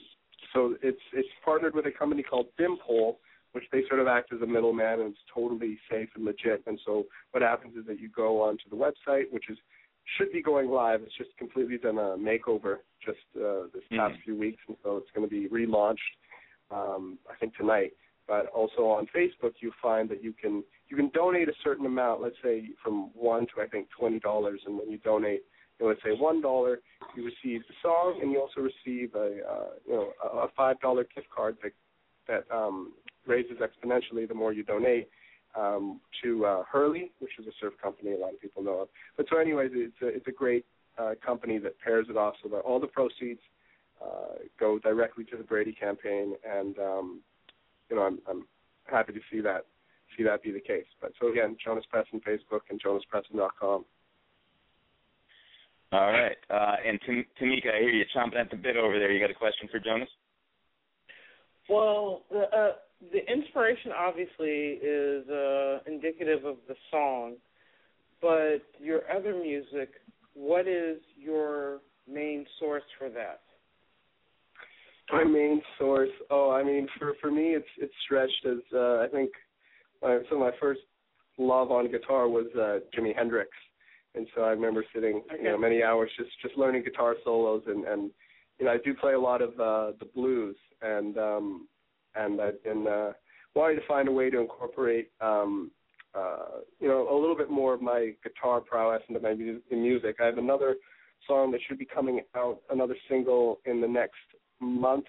so it's it's partnered with a company called Bimpole, which they sort of act as a middleman, and it's totally safe and legit. And so what happens is that you go onto the website, which is should be going live. It's just completely done a makeover just uh, this past Mhm. few weeks, and so it's going to be relaunched. Um, I think tonight. But also on Facebook, you find that you can you can donate a certain amount. Let's say from one to I think twenty dollars, and when you donate, you know, let's say one dollar, you receive the song, and you also receive a uh, you know a a five dollar gift card that that um, raises exponentially the more you donate um, to uh, Hurley, which is a surf company a lot of people know of. But so, anyways, it's a, it's a great uh, company that pairs it off so that all the proceeds uh, go directly to the Brady campaign, and um, you know I'm, I'm happy to see that see that be the case. But so again, Jonus Preston Facebook and JonusPreston.com. All right. Uh, and Tam- Tamika, I hear you chomping at the bit over there. You got a question for Jonus? Well, uh, the inspiration obviously is uh, indicative of the song, but your other music, what is your main source for that? My main source, oh, I mean, for for me, it's it's stretched as uh, I think my, so. My first love on guitar was uh, Jimi Hendrix, and so I remember sitting you know many hours just just learning guitar solos and and you know I do play a lot of uh, the blues and um, and I've been uh, wanting to find a way to incorporate um, uh, you know a little bit more of my guitar prowess into my mu- music. I have another song that should be coming out, another single in the next month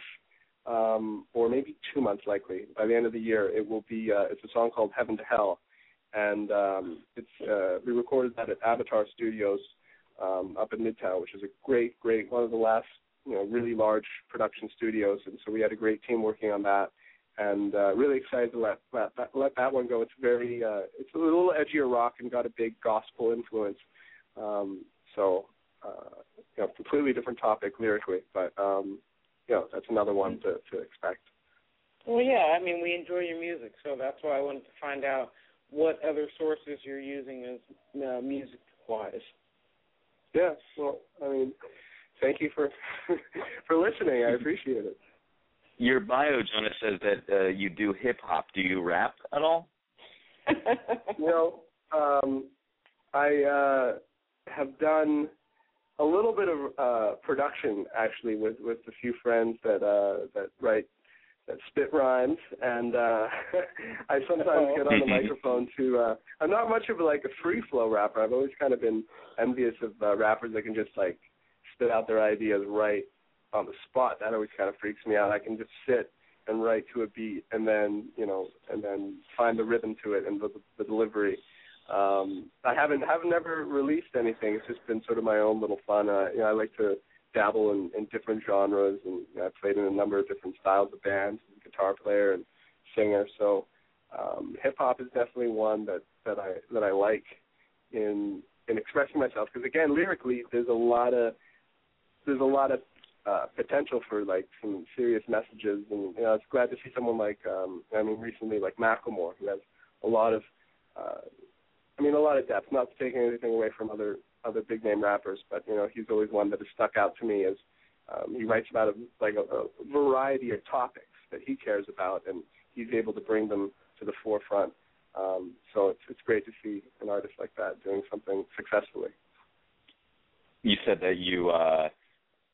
um, or maybe two months likely. By the end of the year, it will be. Uh, it's a song called "Heaven to Hell," and um, it's uh, we recorded that at Avatar Studios um, up in Midtown, which is a great, great one of the last you know really large production studios, and so we had a great team working on that. And uh, really excited to let let that, let that one go. It's very uh, it's a little edgier rock and got a big gospel influence. Um, so uh, you know, completely different topic lyrically, but um, you know, that's another one to, to expect. Well, yeah, I mean, we enjoy your music, so that's why I wanted to find out what other sources you're using as uh, music-wise. Yeah, well, I mean, thank you for for listening. I appreciate it. Your bio, Jonus, says that uh, you do hip hop. Do you rap at all? you know, um, I uh, have done a little bit of uh, production actually with with a few friends that uh, that write that spit rhymes, and uh, I sometimes get on the microphone to. Uh, I'm not much of like a free flow rapper. I've always kind of been envious of uh, rappers that can just like spit out their ideas right on the spot. That always kind of freaks me out. I can just sit and write to a beat, and then you know, and then find the rhythm to it and the, the delivery. Um, I haven't haven't never released anything. It's just been sort of my own little fun. Uh, you know, I like to dabble in, in different genres, and you know, I've played in a number of different styles of bands, guitar player and singer. So um, hip hop is definitely one that that I that I like in in expressing myself because again, lyrically, there's a lot of there's a lot of uh, potential for like some serious messages, and you know, I was glad to see someone like um, I mean, recently like Macklemore, who has a lot of uh, I mean, a lot of depth. Not taking anything away from other other big name rappers, but you know, he's always one that has stuck out to me as um, he writes about a, like a, a variety of topics that he cares about, and he's able to bring them to the forefront. Um, so it's it's great to see an artist like that doing something successfully. You said that you uh,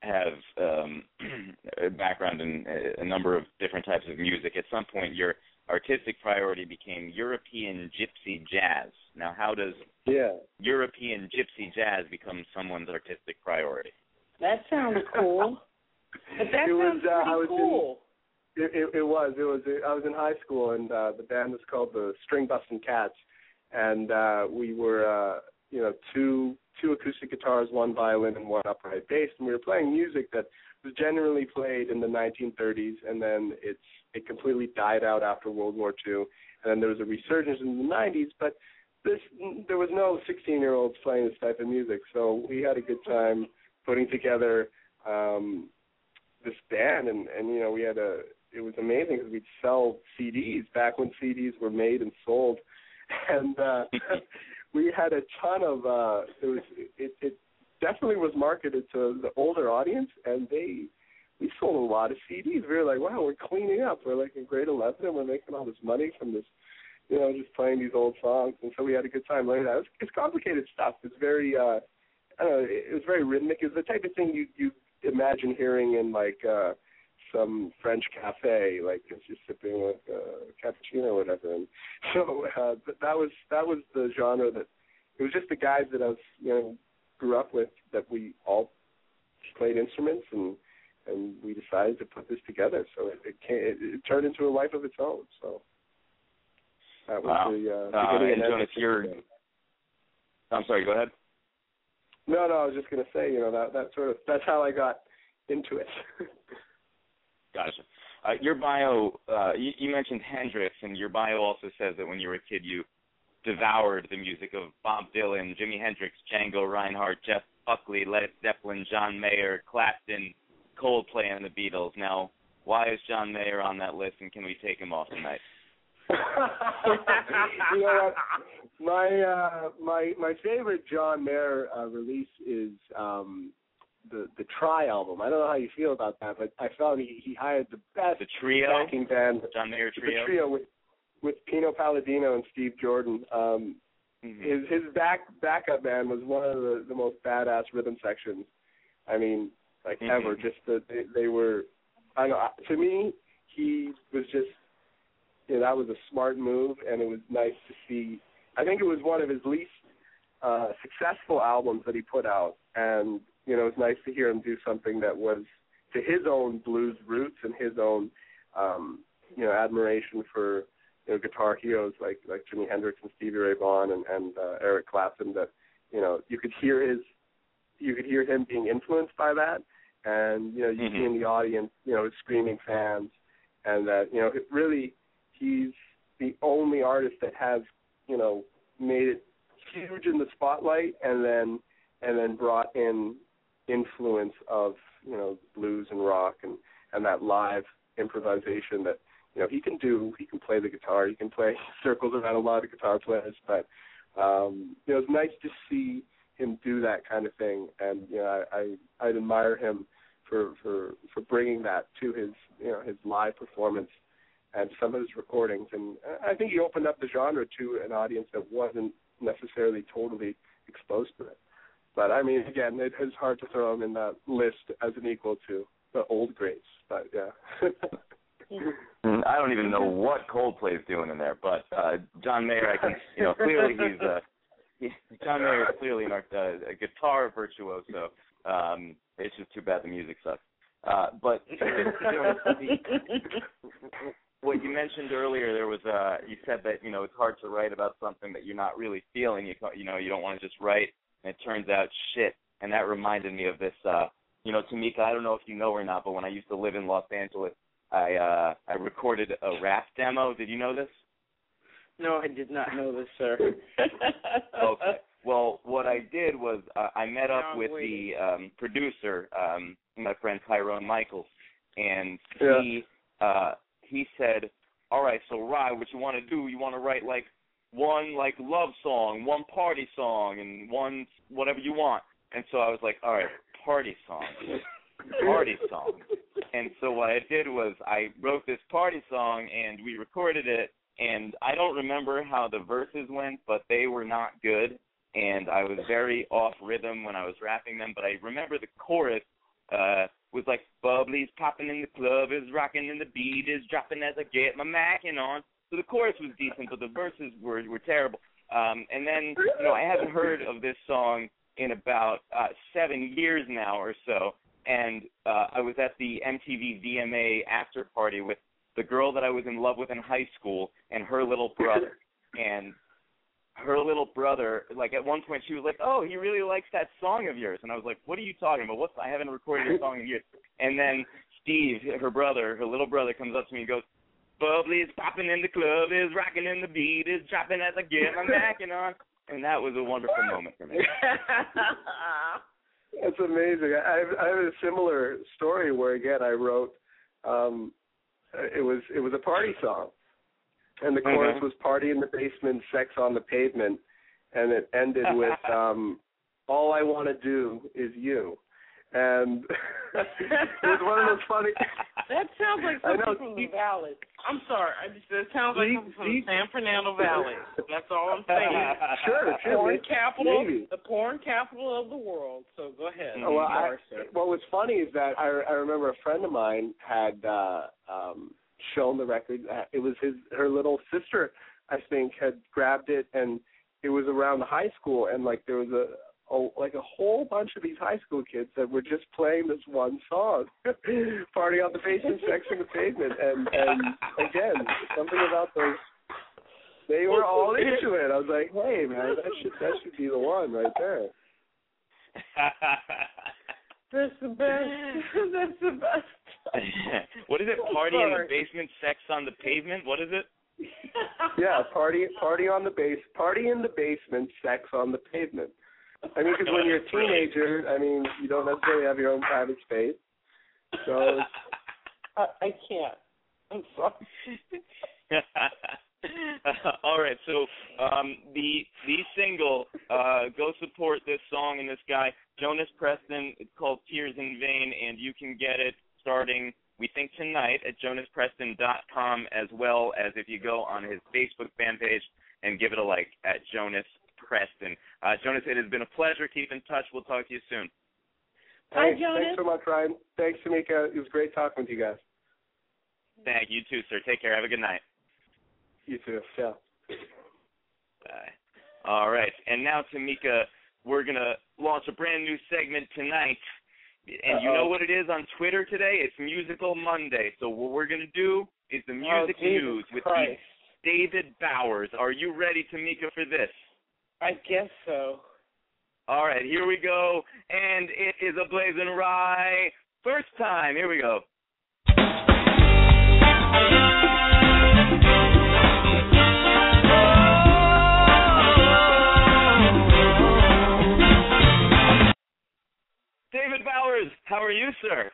have um, a background in a number of different types of music. At some point, your artistic priority became European gypsy jazz. Now, how does yeah. European gypsy jazz become someone's artistic priority? That sounds cool. but that it sounds was, uh, pretty I was cool. In, it, it, it was. It was. I was in high school, and uh, the band was called the String Bustin' Cats, and uh, we were, uh, you know, two two acoustic guitars, one violin, and one upright bass, and we were playing music that was generally played in the 1930s, and then it's it completely died out after World War II, and then there was a resurgence in the 90s, but this there was no 16 year olds playing this type of music, so we had a good time putting together um, this band, and and you know we had a it was amazing because we'd sell CDs back when CDs were made and sold, and uh, we had a ton of uh, it was it, it definitely was marketed to the older audience, and they we sold a lot of CDs. We were like, wow, we're cleaning up. We're like in grade 11, and we're making all this money from this, you know, just playing these old songs. And so we had a good time learning that. It's, it's complicated stuff. It's very, uh, I don't know, it was very rhythmic. It's the type of thing you you imagine hearing in like uh, some French cafe, like just just sipping like a cappuccino or whatever. And so uh, that was that was the genre that it was just the guys that I was, you know, grew up with that we all played instruments and and we decided to put this together. So it it, came, it, it turned into a life of its own. So that was Wow. the uh, Uh, beginning and Jonus, you're-. I'm sorry. Go ahead. No, no, I was just going to say, you know, that that sort of that's how I got into it. Gotcha. Uh, your bio, uh, you, you mentioned Hendrix, and your bio also says that when you were a kid, you devoured the music of Bob Dylan, Jimi Hendrix, Django Reinhardt, Jeff Buckley, Led Zeppelin, John Mayer, Clapton, Coldplay, and the Beatles. Now, why is John Mayer on that list, and can we take him off tonight? you know what? My uh, my my favorite John Mayer uh, release is um, the the Try album. I don't know how you feel about that, but I found he he hired the best The trio, backing band, John Mayer the trio. trio with with Pino Palladino and Steve Jordan. Um, Mhm. his his back backup band was one of the the most badass rhythm sections. I mean, like Mhm. ever. Just that they, they were. I don't know. To me, he was just. You know, that was a smart move, and it was nice to see. I think it was one of his least uh successful albums that he put out, and you know, it was nice to hear him do something that was to his own blues roots and his own, um, you know, admiration for you know guitar heroes like like Jimi Hendrix and Stevie Ray Vaughan and and uh, Eric Clapton. That you know you could hear his, you could hear him being influenced by that, and you know you see Mhm. in the audience you know his screaming fans, and that you know it really he's the only artist that has you know made it huge in the spotlight and then and then brought in influence of you know blues and rock and and that live improvisation that you know he can do. He can play the guitar. He can play circles around a lot of guitar players. But um you know it's nice to see him do that kind of thing. And you know I I I'd admire him for for for bringing that to his you know his live performance and some of his recordings. And I think he opened up the genre to an audience that wasn't necessarily totally exposed to it but I mean, again, it is hard to throw him in that list as an equal to the old greats. But yeah. Mm, I don't even know what Coldplay's doing in there, but uh John Mayer, I can, you know, clearly he's uh he, John Mayer is clearly an uh, a guitar virtuoso. Um, it's just too bad the music sucks. Uh, but you know, the- what you mentioned earlier, there was uh, you said that you know it's hard to write about something that you're not really feeling. You you know you don't want to just write, and it turns out shit. And that reminded me of this. uh You know, Tamika, I don't know if you know or not, but when I used to live in Los Angeles, I uh I recorded a rap demo. Did you know this? No, I did not know this, sir. okay. Well, what I did was uh, I met up with the um, producer, um, my friend Tyrone Michaels, and Yeah. he uh, he said, "All right, so Rye, what you want to do? You want to write like one like love song, one party song, and one whatever you want." And so I was like, "All right, party song, party song." And so what I did was I wrote this party song and we recorded it and I don't remember how the verses went, but they were not good and I was very off rhythm when I was rapping them, but I remember the chorus uh was like bubbly's popping in the club is rocking and the beat is dropping as I get my macking on. So the chorus was decent, but the verses were were terrible. Um and then, you know, I haven't heard of this song in about uh 7 years now or so and uh, I was at the MTV VMA after party with the girl that I was in love with in high school and her little brother. and her little brother, like at one point, she was like, "Oh, he really likes that song of yours," and I was like, "What are you talking about? What's I haven't recorded a song in years." And then Steve, her brother, her little brother, comes up to me and goes, "Bubbly is popping in the club, is rocking in the beat, is dropping as I get my macking on," and that was a wonderful moment for me. That's amazing. I have, I have a similar story where again I wrote um it was it was a party song. And the chorus Mhm. was party in the basement, sex on the pavement and it ended with um all I want to do is you. And it was one of those funny That sounds like something from the Valley. I'm sorry. I just that sounds like something from the San Fernando Valley. That's all I'm saying. Sure, sure, Porn maybe. capital, Maybe. the porn capital of the world. So go ahead. Oh, well, I, what was funny is that I, I remember a friend of mine had uh, um, shown the record. Uh, It was his her little sister, I think, had grabbed it, and it was around high school, and like there was a, a like a whole bunch of these high school kids that were just playing this one song, "Party on the Basement, Sex on the Pavement," and and again something about those. They were all into it. I was like, "Hey, man, that should that should be the one right there." That's the best. That's the best. what is it? Party in the basement, sex on the pavement. What is it? Yeah, party party on the base party in the basement, sex on the pavement. I mean, because when you're a teenager, I mean, you don't necessarily have your own private space. So I, I can't. I'm sorry. All right, so um, the the single, uh, go support this song and this guy, Jonus Preston. It's called Tears in Vain, and you can get it starting, we think tonight at jonuspreston.com, as well as if you go on his Facebook fan page and give it a like at Jonus Preston. Uh, Jonus, it has been a pleasure. Keep in touch. We'll talk to you soon. Hi, Thanks, Jonus. thanks so much, Ryan. Thanks, Tamika. It was great talking with you guys. Thank you too, sir. Take care. Have a good night. You too. Yeah. Bye. All right, and now Tamika, we're gonna launch a brand new segment tonight. And you know what it is on Twitter today? It's Musical Monday. So what we're gonna do is the music oh, news with Christ. David Bowers. Are you ready, Tamika, for this? I guess so. All right, here we go. And it is a BlazinRy. First time. Here we go. David Bowers, how are you, sir?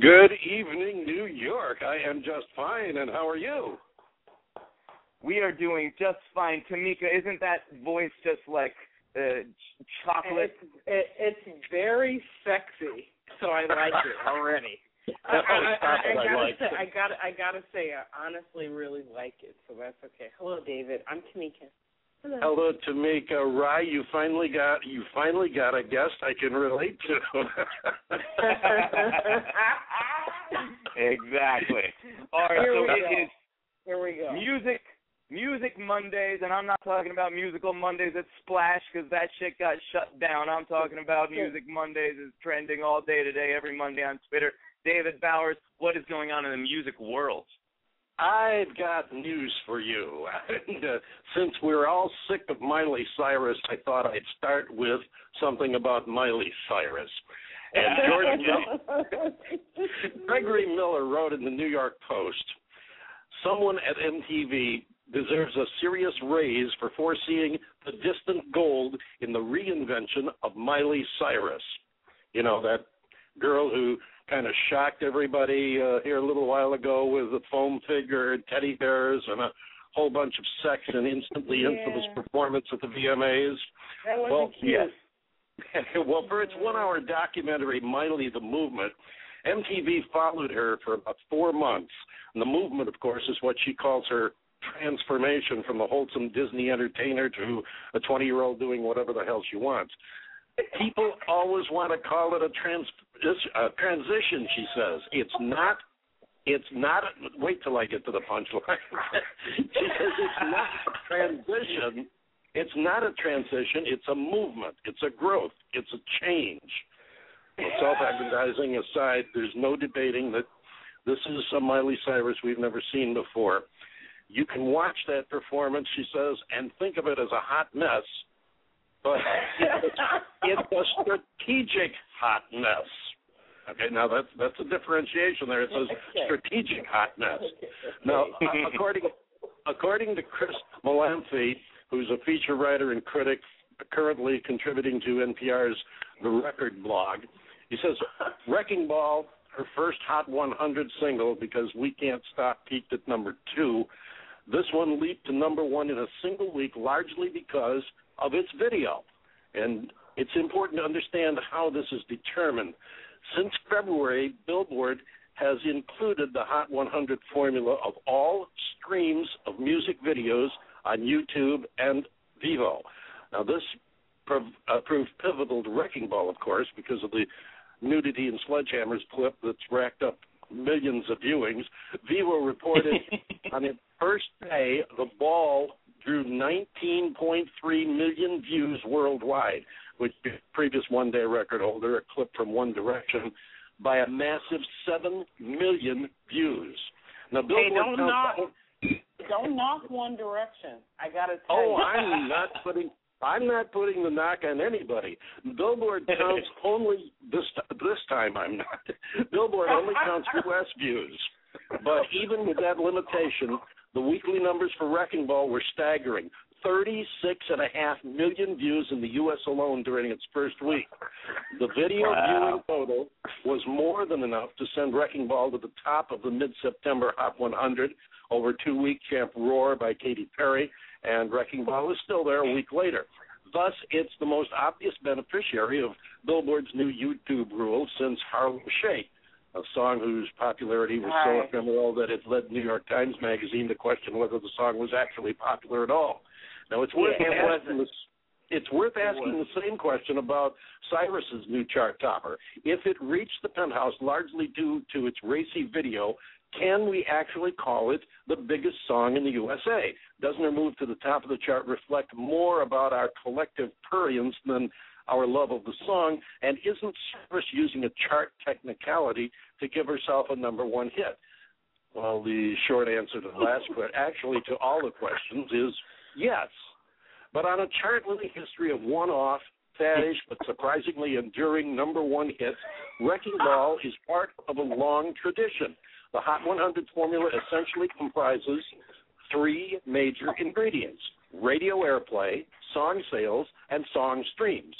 Good evening, New York. I am just fine, and how are you? We are doing just fine. Tamika, isn't that voice just like uh, ch- chocolate? It's, it, it's very sexy, so I like it already. I, I, I, I I gotta say. I gotta, I gotta say, I honestly really like it, so that's okay. Hello, David. I'm Tamika. Hello. Hello, Tamika Rye. You finally got you finally got a guest I can relate to. exactly. All right, Here so we go. it is Here we go. Music Music Mondays, and I'm not talking about Musical Mondays at Splash because that shit got shut down. I'm talking about Music Mondays is trending all day today, every Monday on Twitter. David Bowers, what is going on in the music world? I've got news for you. And, uh, since we're all sick of Miley Cyrus, I thought I'd start with something about Miley Cyrus. And George Gregory Miller wrote in the New York Post, someone at MTV deserves a serious raise for foreseeing the distant gold in the reinvention of Miley Cyrus. You know, that girl who kind of shocked everybody uh, here a little while ago with a foam figure, and teddy bears, and a whole bunch of sex and instantly Yeah. infamous performance at the VMAs. That wasn't Well, cute. yes. well, for its one hour documentary, Miley the Movement, MTV followed her for about four months. And the movement, of course, is what she calls her transformation from a wholesome Disney entertainer to a 20 year old doing whatever the hell she wants. People always want to call it a, trans, a transition, she says. It's not. It's not. Wait till I get to the punchline. she says it's not a transition. It's not a transition. It's a movement. It's a growth. It's a change. Self-aggrandizing aside, there's no debating that this is a Miley Cyrus we've never seen before. You can watch that performance, she says, and think of it as a hot mess, but it's, a strategic hot mess. Okay, now that's that's a differentiation there. It says strategic hot mess. Now, according according to Chris Molanphy, who's a feature writer and critic currently contributing to NPR's The Record blog, he says Wrecking Ball, her first Hot 100 single, because We Can't Stop peaked at number two. This one leaped to number one in a single week, largely because of its video. And it's important to understand how this is determined. Since February, Billboard has included the Hot 100 formula of all streams of music videos on YouTube and Vevo. Now, this prov- uh, proved pivotal to Wrecking Ball, of course, because of the nudity and sledgehammers clip that's racked up millions of viewings. Vevo reported on its first day, the ball drew 19.3 million views worldwide, which the previous one day record holder, a clip from One Direction, by a massive 7 million views. Now, Hey, Billboard don't knock, don't knock One Direction. I gotta tell Oh, you. I'm not putting I'm not putting the knock on anybody. Billboard counts only this this time. I'm not. Billboard only counts U.S. views. But even with that limitation, the weekly numbers for Wrecking Ball were staggering. 36 and a half million views in the U.S. alone during its first week. The video Wow. viewing total was more than enough to send Wrecking Ball to the top of the mid-September Hot 100 over two-week champ Roar by Katy Perry, and Wrecking Ball is still there a week later. Thus, it's the most obvious beneficiary of Billboard's new YouTube rule since Harlem Shake, a song whose popularity was so Right. ephemeral that it led New York Times Magazine to question whether the song was actually popular at all. Now, it's worth Yeah, it asking the, It's worth asking the same question about Cyrus's new chart topper. If it reached the penthouse largely due to its racy video, can we actually call it the biggest song in the USA? Doesn't her move to the top of the chart reflect more about our collective prurience than our love of the song? And isn't Cyrus using a chart technicality to give herself a number one hit? Well, the short answer to the last question, actually to all the questions, is yes. But on a chart with a history of one-off, faddish, but surprisingly enduring number one hits, Wrecking Ball is part of a long tradition. The Hot 100 formula essentially comprises three major ingredients radio airplay, song sales, and song streams.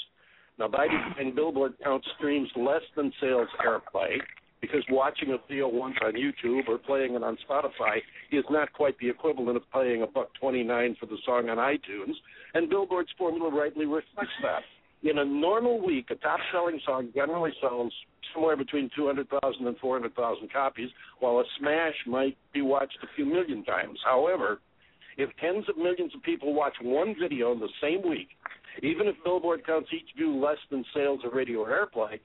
Now, by design, Billboard counts streams less than sales airplay because watching a video once on YouTube or playing it on Spotify is not quite the equivalent of paying a buck twenty nine for the song on iTunes, and Billboard's formula rightly reflects that. In a normal week, a top selling song generally sells somewhere between 200,000 and 400,000 copies, while a smash might be watched a few million times. However, if tens of millions of people watch one video in the same week, even if Billboard counts each view less than sales of radio or airplay,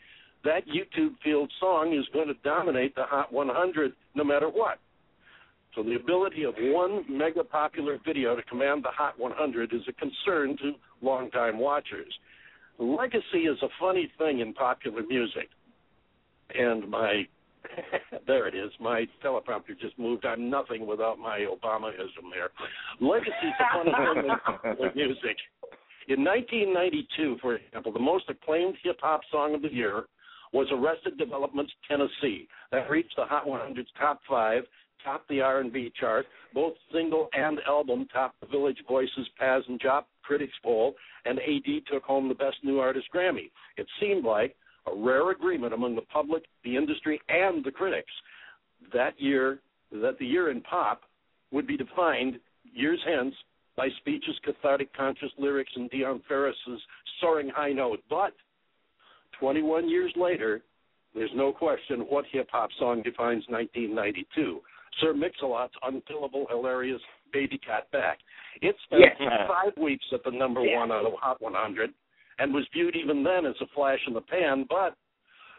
that YouTube field song is going to dominate the Hot 100 no matter what. So the ability of one mega popular video to command the Hot 100 is a concern to longtime watchers. Legacy is a funny thing in popular music. And my there it is. My teleprompter just moved. I'm nothing without my Obamaism there. Legacy is a funny thing in popular music. In 1992, for example, the most acclaimed hip hop song of the year was Arrested Development's Tennessee. That reached the Hot 100's top five, topped the R&B chart, both single and album topped the Village Voices Pazz and Jop Critics poll, and AD took home the Best New Artist Grammy. It seemed like a rare agreement among the public, the industry, and the critics that year that the year in pop would be defined years hence by speeches, cathartic, conscious lyrics, and Dionne Farris's soaring high note. But 21 years later, there's no question what hip hop song defines 1992. Sir Mix-a-Lot's unkillable, hilarious "Baby Got Back." It spent Yeah. five weeks at the number Yeah. one on the Hot 100, and was viewed even then as a flash in the pan. But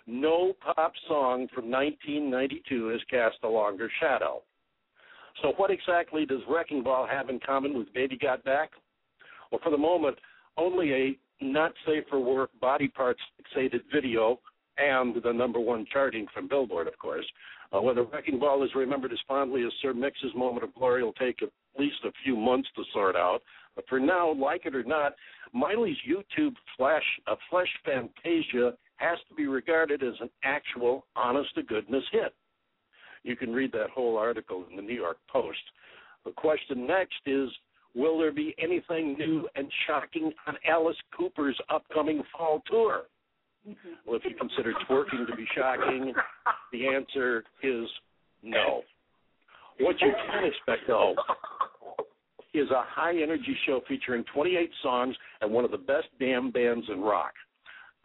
no pop song from 1992 has cast a longer shadow. So, what exactly does Wrecking Ball have in common with Baby Got Back? Well, for the moment, only a not safe for work body parts fixated video and the number one charting from Billboard, of course. Uh, whether Wrecking Ball is remembered as fondly as Sir Mix's moment of glory will take at least a few months to sort out. But for now, like it or not, Miley's YouTube flash, uh, Flesh Fantasia has to be regarded as an actual, honest to goodness hit. You can read that whole article in the New York Post. The question next is Will there be anything new and shocking on Alice Cooper's upcoming fall tour? Well, if you consider twerking to be shocking, the answer is no. What you can expect, though, is a high energy show featuring 28 songs and one of the best damn bands in rock.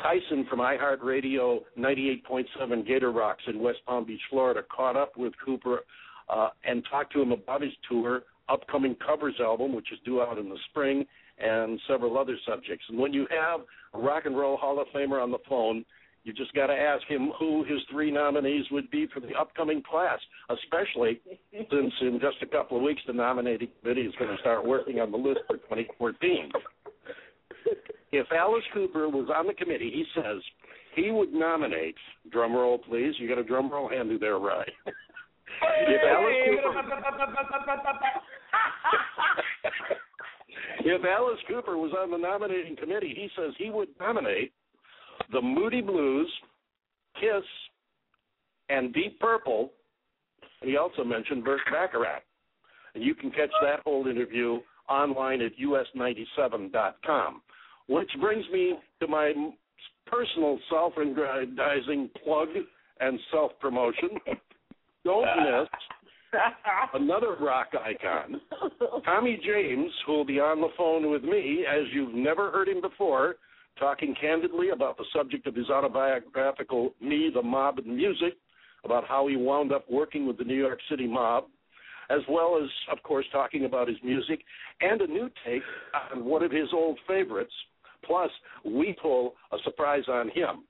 Tyson from iHeartRadio 98.7 Gater Rocks in West Palm Beach, Florida, caught up with Cooper uh, and talked to him about his tour, upcoming covers album, which is due out in the spring, and several other subjects. And when you have a Rock and Roll Hall of Famer on the phone, you just got to ask him who his three nominees would be for the upcoming class, especially since in just a couple of weeks the nominating committee is going to start working on the list for 2014. If Alice Cooper was on the committee, he says he would nominate. Drum roll, please. You got a drum roll handy there, right? if Alice Cooper, if Alice Cooper was on the nominating committee, he says he would nominate the Moody Blues, Kiss, and Deep Purple. And he also mentioned Burt Bacharach. And you can catch that whole interview online at us97.com. Which brings me to my personal self-aggrandizing plug and self-promotion. Don't miss another rock icon, Tommy James, who will be on the phone with me, as you've never heard him before, talking candidly about the subject of his autobiographical Me, the Mob, and Music, about how he wound up working with the New York City mob, as well as, of course, talking about his music and a new take on one of his old favorites, Plus, we pull a surprise on him.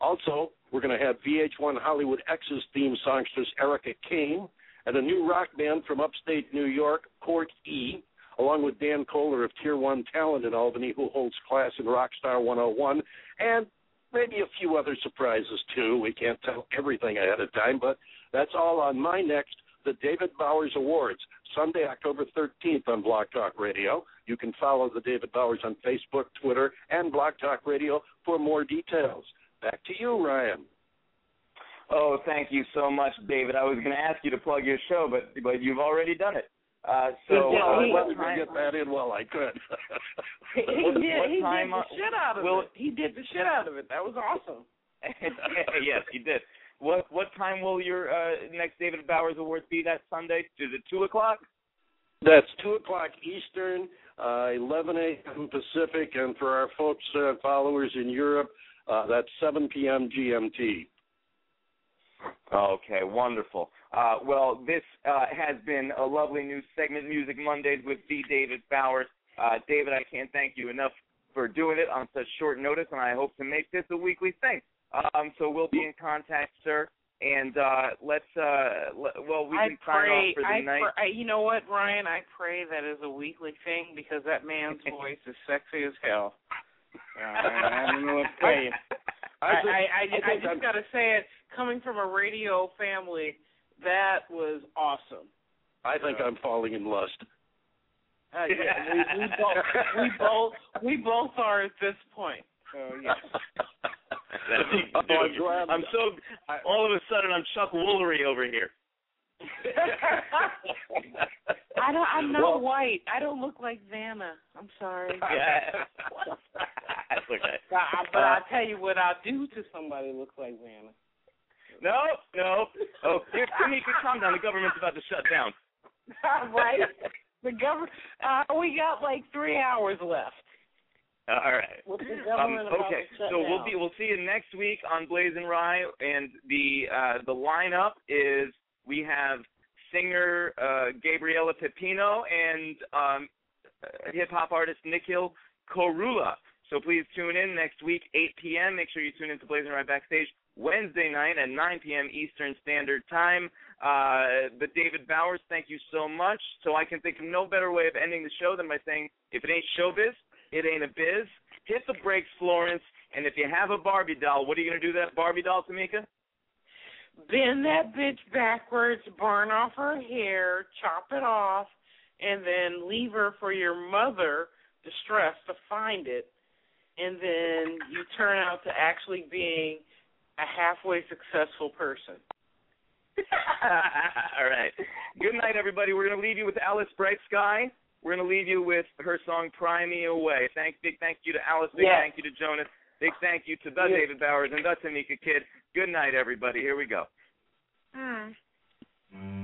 Also, we're going to have VH1 Hollywood Exes theme songstress Erica Kane and a new rock band from upstate New York, Court E, along with Dan Kohler of Tier 1 Talent in Albany, who holds class in Rockstar 101, and maybe a few other surprises too. We can't tell everything ahead of time, but that's all on my next, the David Bowers Awards, Sunday, October 13th on Block Talk Radio. You can follow the David Bowers on Facebook, Twitter, and Block Talk Radio for more details. Back to you, Ryan. Oh, thank you so much, David. I was going to ask you to plug your show, but but you've already done it. Uh, so yeah, uh, he, what time? get that in while I could. He, he What- did. what he time, did the uh, shit out of will- it. He did the shit out of it. That was awesome. yes, he did. What what time will your uh, next David Bowers Awards be that Sunday? Is it two o'clock? That's two o'clock Eastern, uh, eleven a.m. Pacific, and for our folks uh, followers in Europe, uh, that's seven p.m. GMT. Okay, wonderful. Uh, well, this uh, has been a lovely new segment, Music Mondays with the David Bowers. Uh, David, I can't thank you enough for doing it on such short notice, and I hope to make this a weekly thing. Um, so we'll be in contact, sir. And uh, let's, uh, le- well, we I can sign pray. off for the I, night. pray, you know what, Ryan? I pray that is a weekly thing because that man's voice is sexy as hell. Uh, I don't know what to tell you. I, I, I, I, I'm- just got to say it. Coming from a radio family, that was awesome. I think I'm falling in lust. Uh, yeah, we, we both we both we both are at this point. So yes. Oh, I'm glad. I'm so. All of a sudden, I'm Chuck Woolery over here. I don't. I'm not Well- white. I don't look like Vanna. I'm sorry. Yeah. That's okay. But, I, but I'll tell you what I'll do to somebody who looks like Vanna. No, no. Oh, here, Tamika, calm down. The government's about to shut down. right. The government. Uh, we got like three hours left. All right. Um, okay, so we'll be we'll see you next week on BlazinRy, and the uh, the lineup is we have singer uh, Gabriela Pepino and um, hip hop artist Nikhil Korula. So please tune in next week, 8 p.m. Make sure you tune in to BlazinRy backstage Wednesday night at 9 p.m. Eastern Standard Time. Uh, but David Bowers, thank you so much. So I can think of no better way of ending the show than by saying, if it ain't showbiz, it ain't a biz. Hit the brakes, Florence. And if you have a Barbie doll, what are you going to do to that Barbie doll, Tamika? Bend that bitch backwards, burn off her hair, chop it off, and then leave her for your mother, distressed, to find it. And then you turn out to actually being a halfway successful person. All right. Good night, everybody. We're going to leave you with Alice Bright Sky. We're going to leave you with her song "Pry Me Away." Thank, big thank you to Alice. Big Yes. thank you to Jonus. Big thank you to the Yes. David Bowers and the Tamika Kidd. Good night, everybody. Here we go. See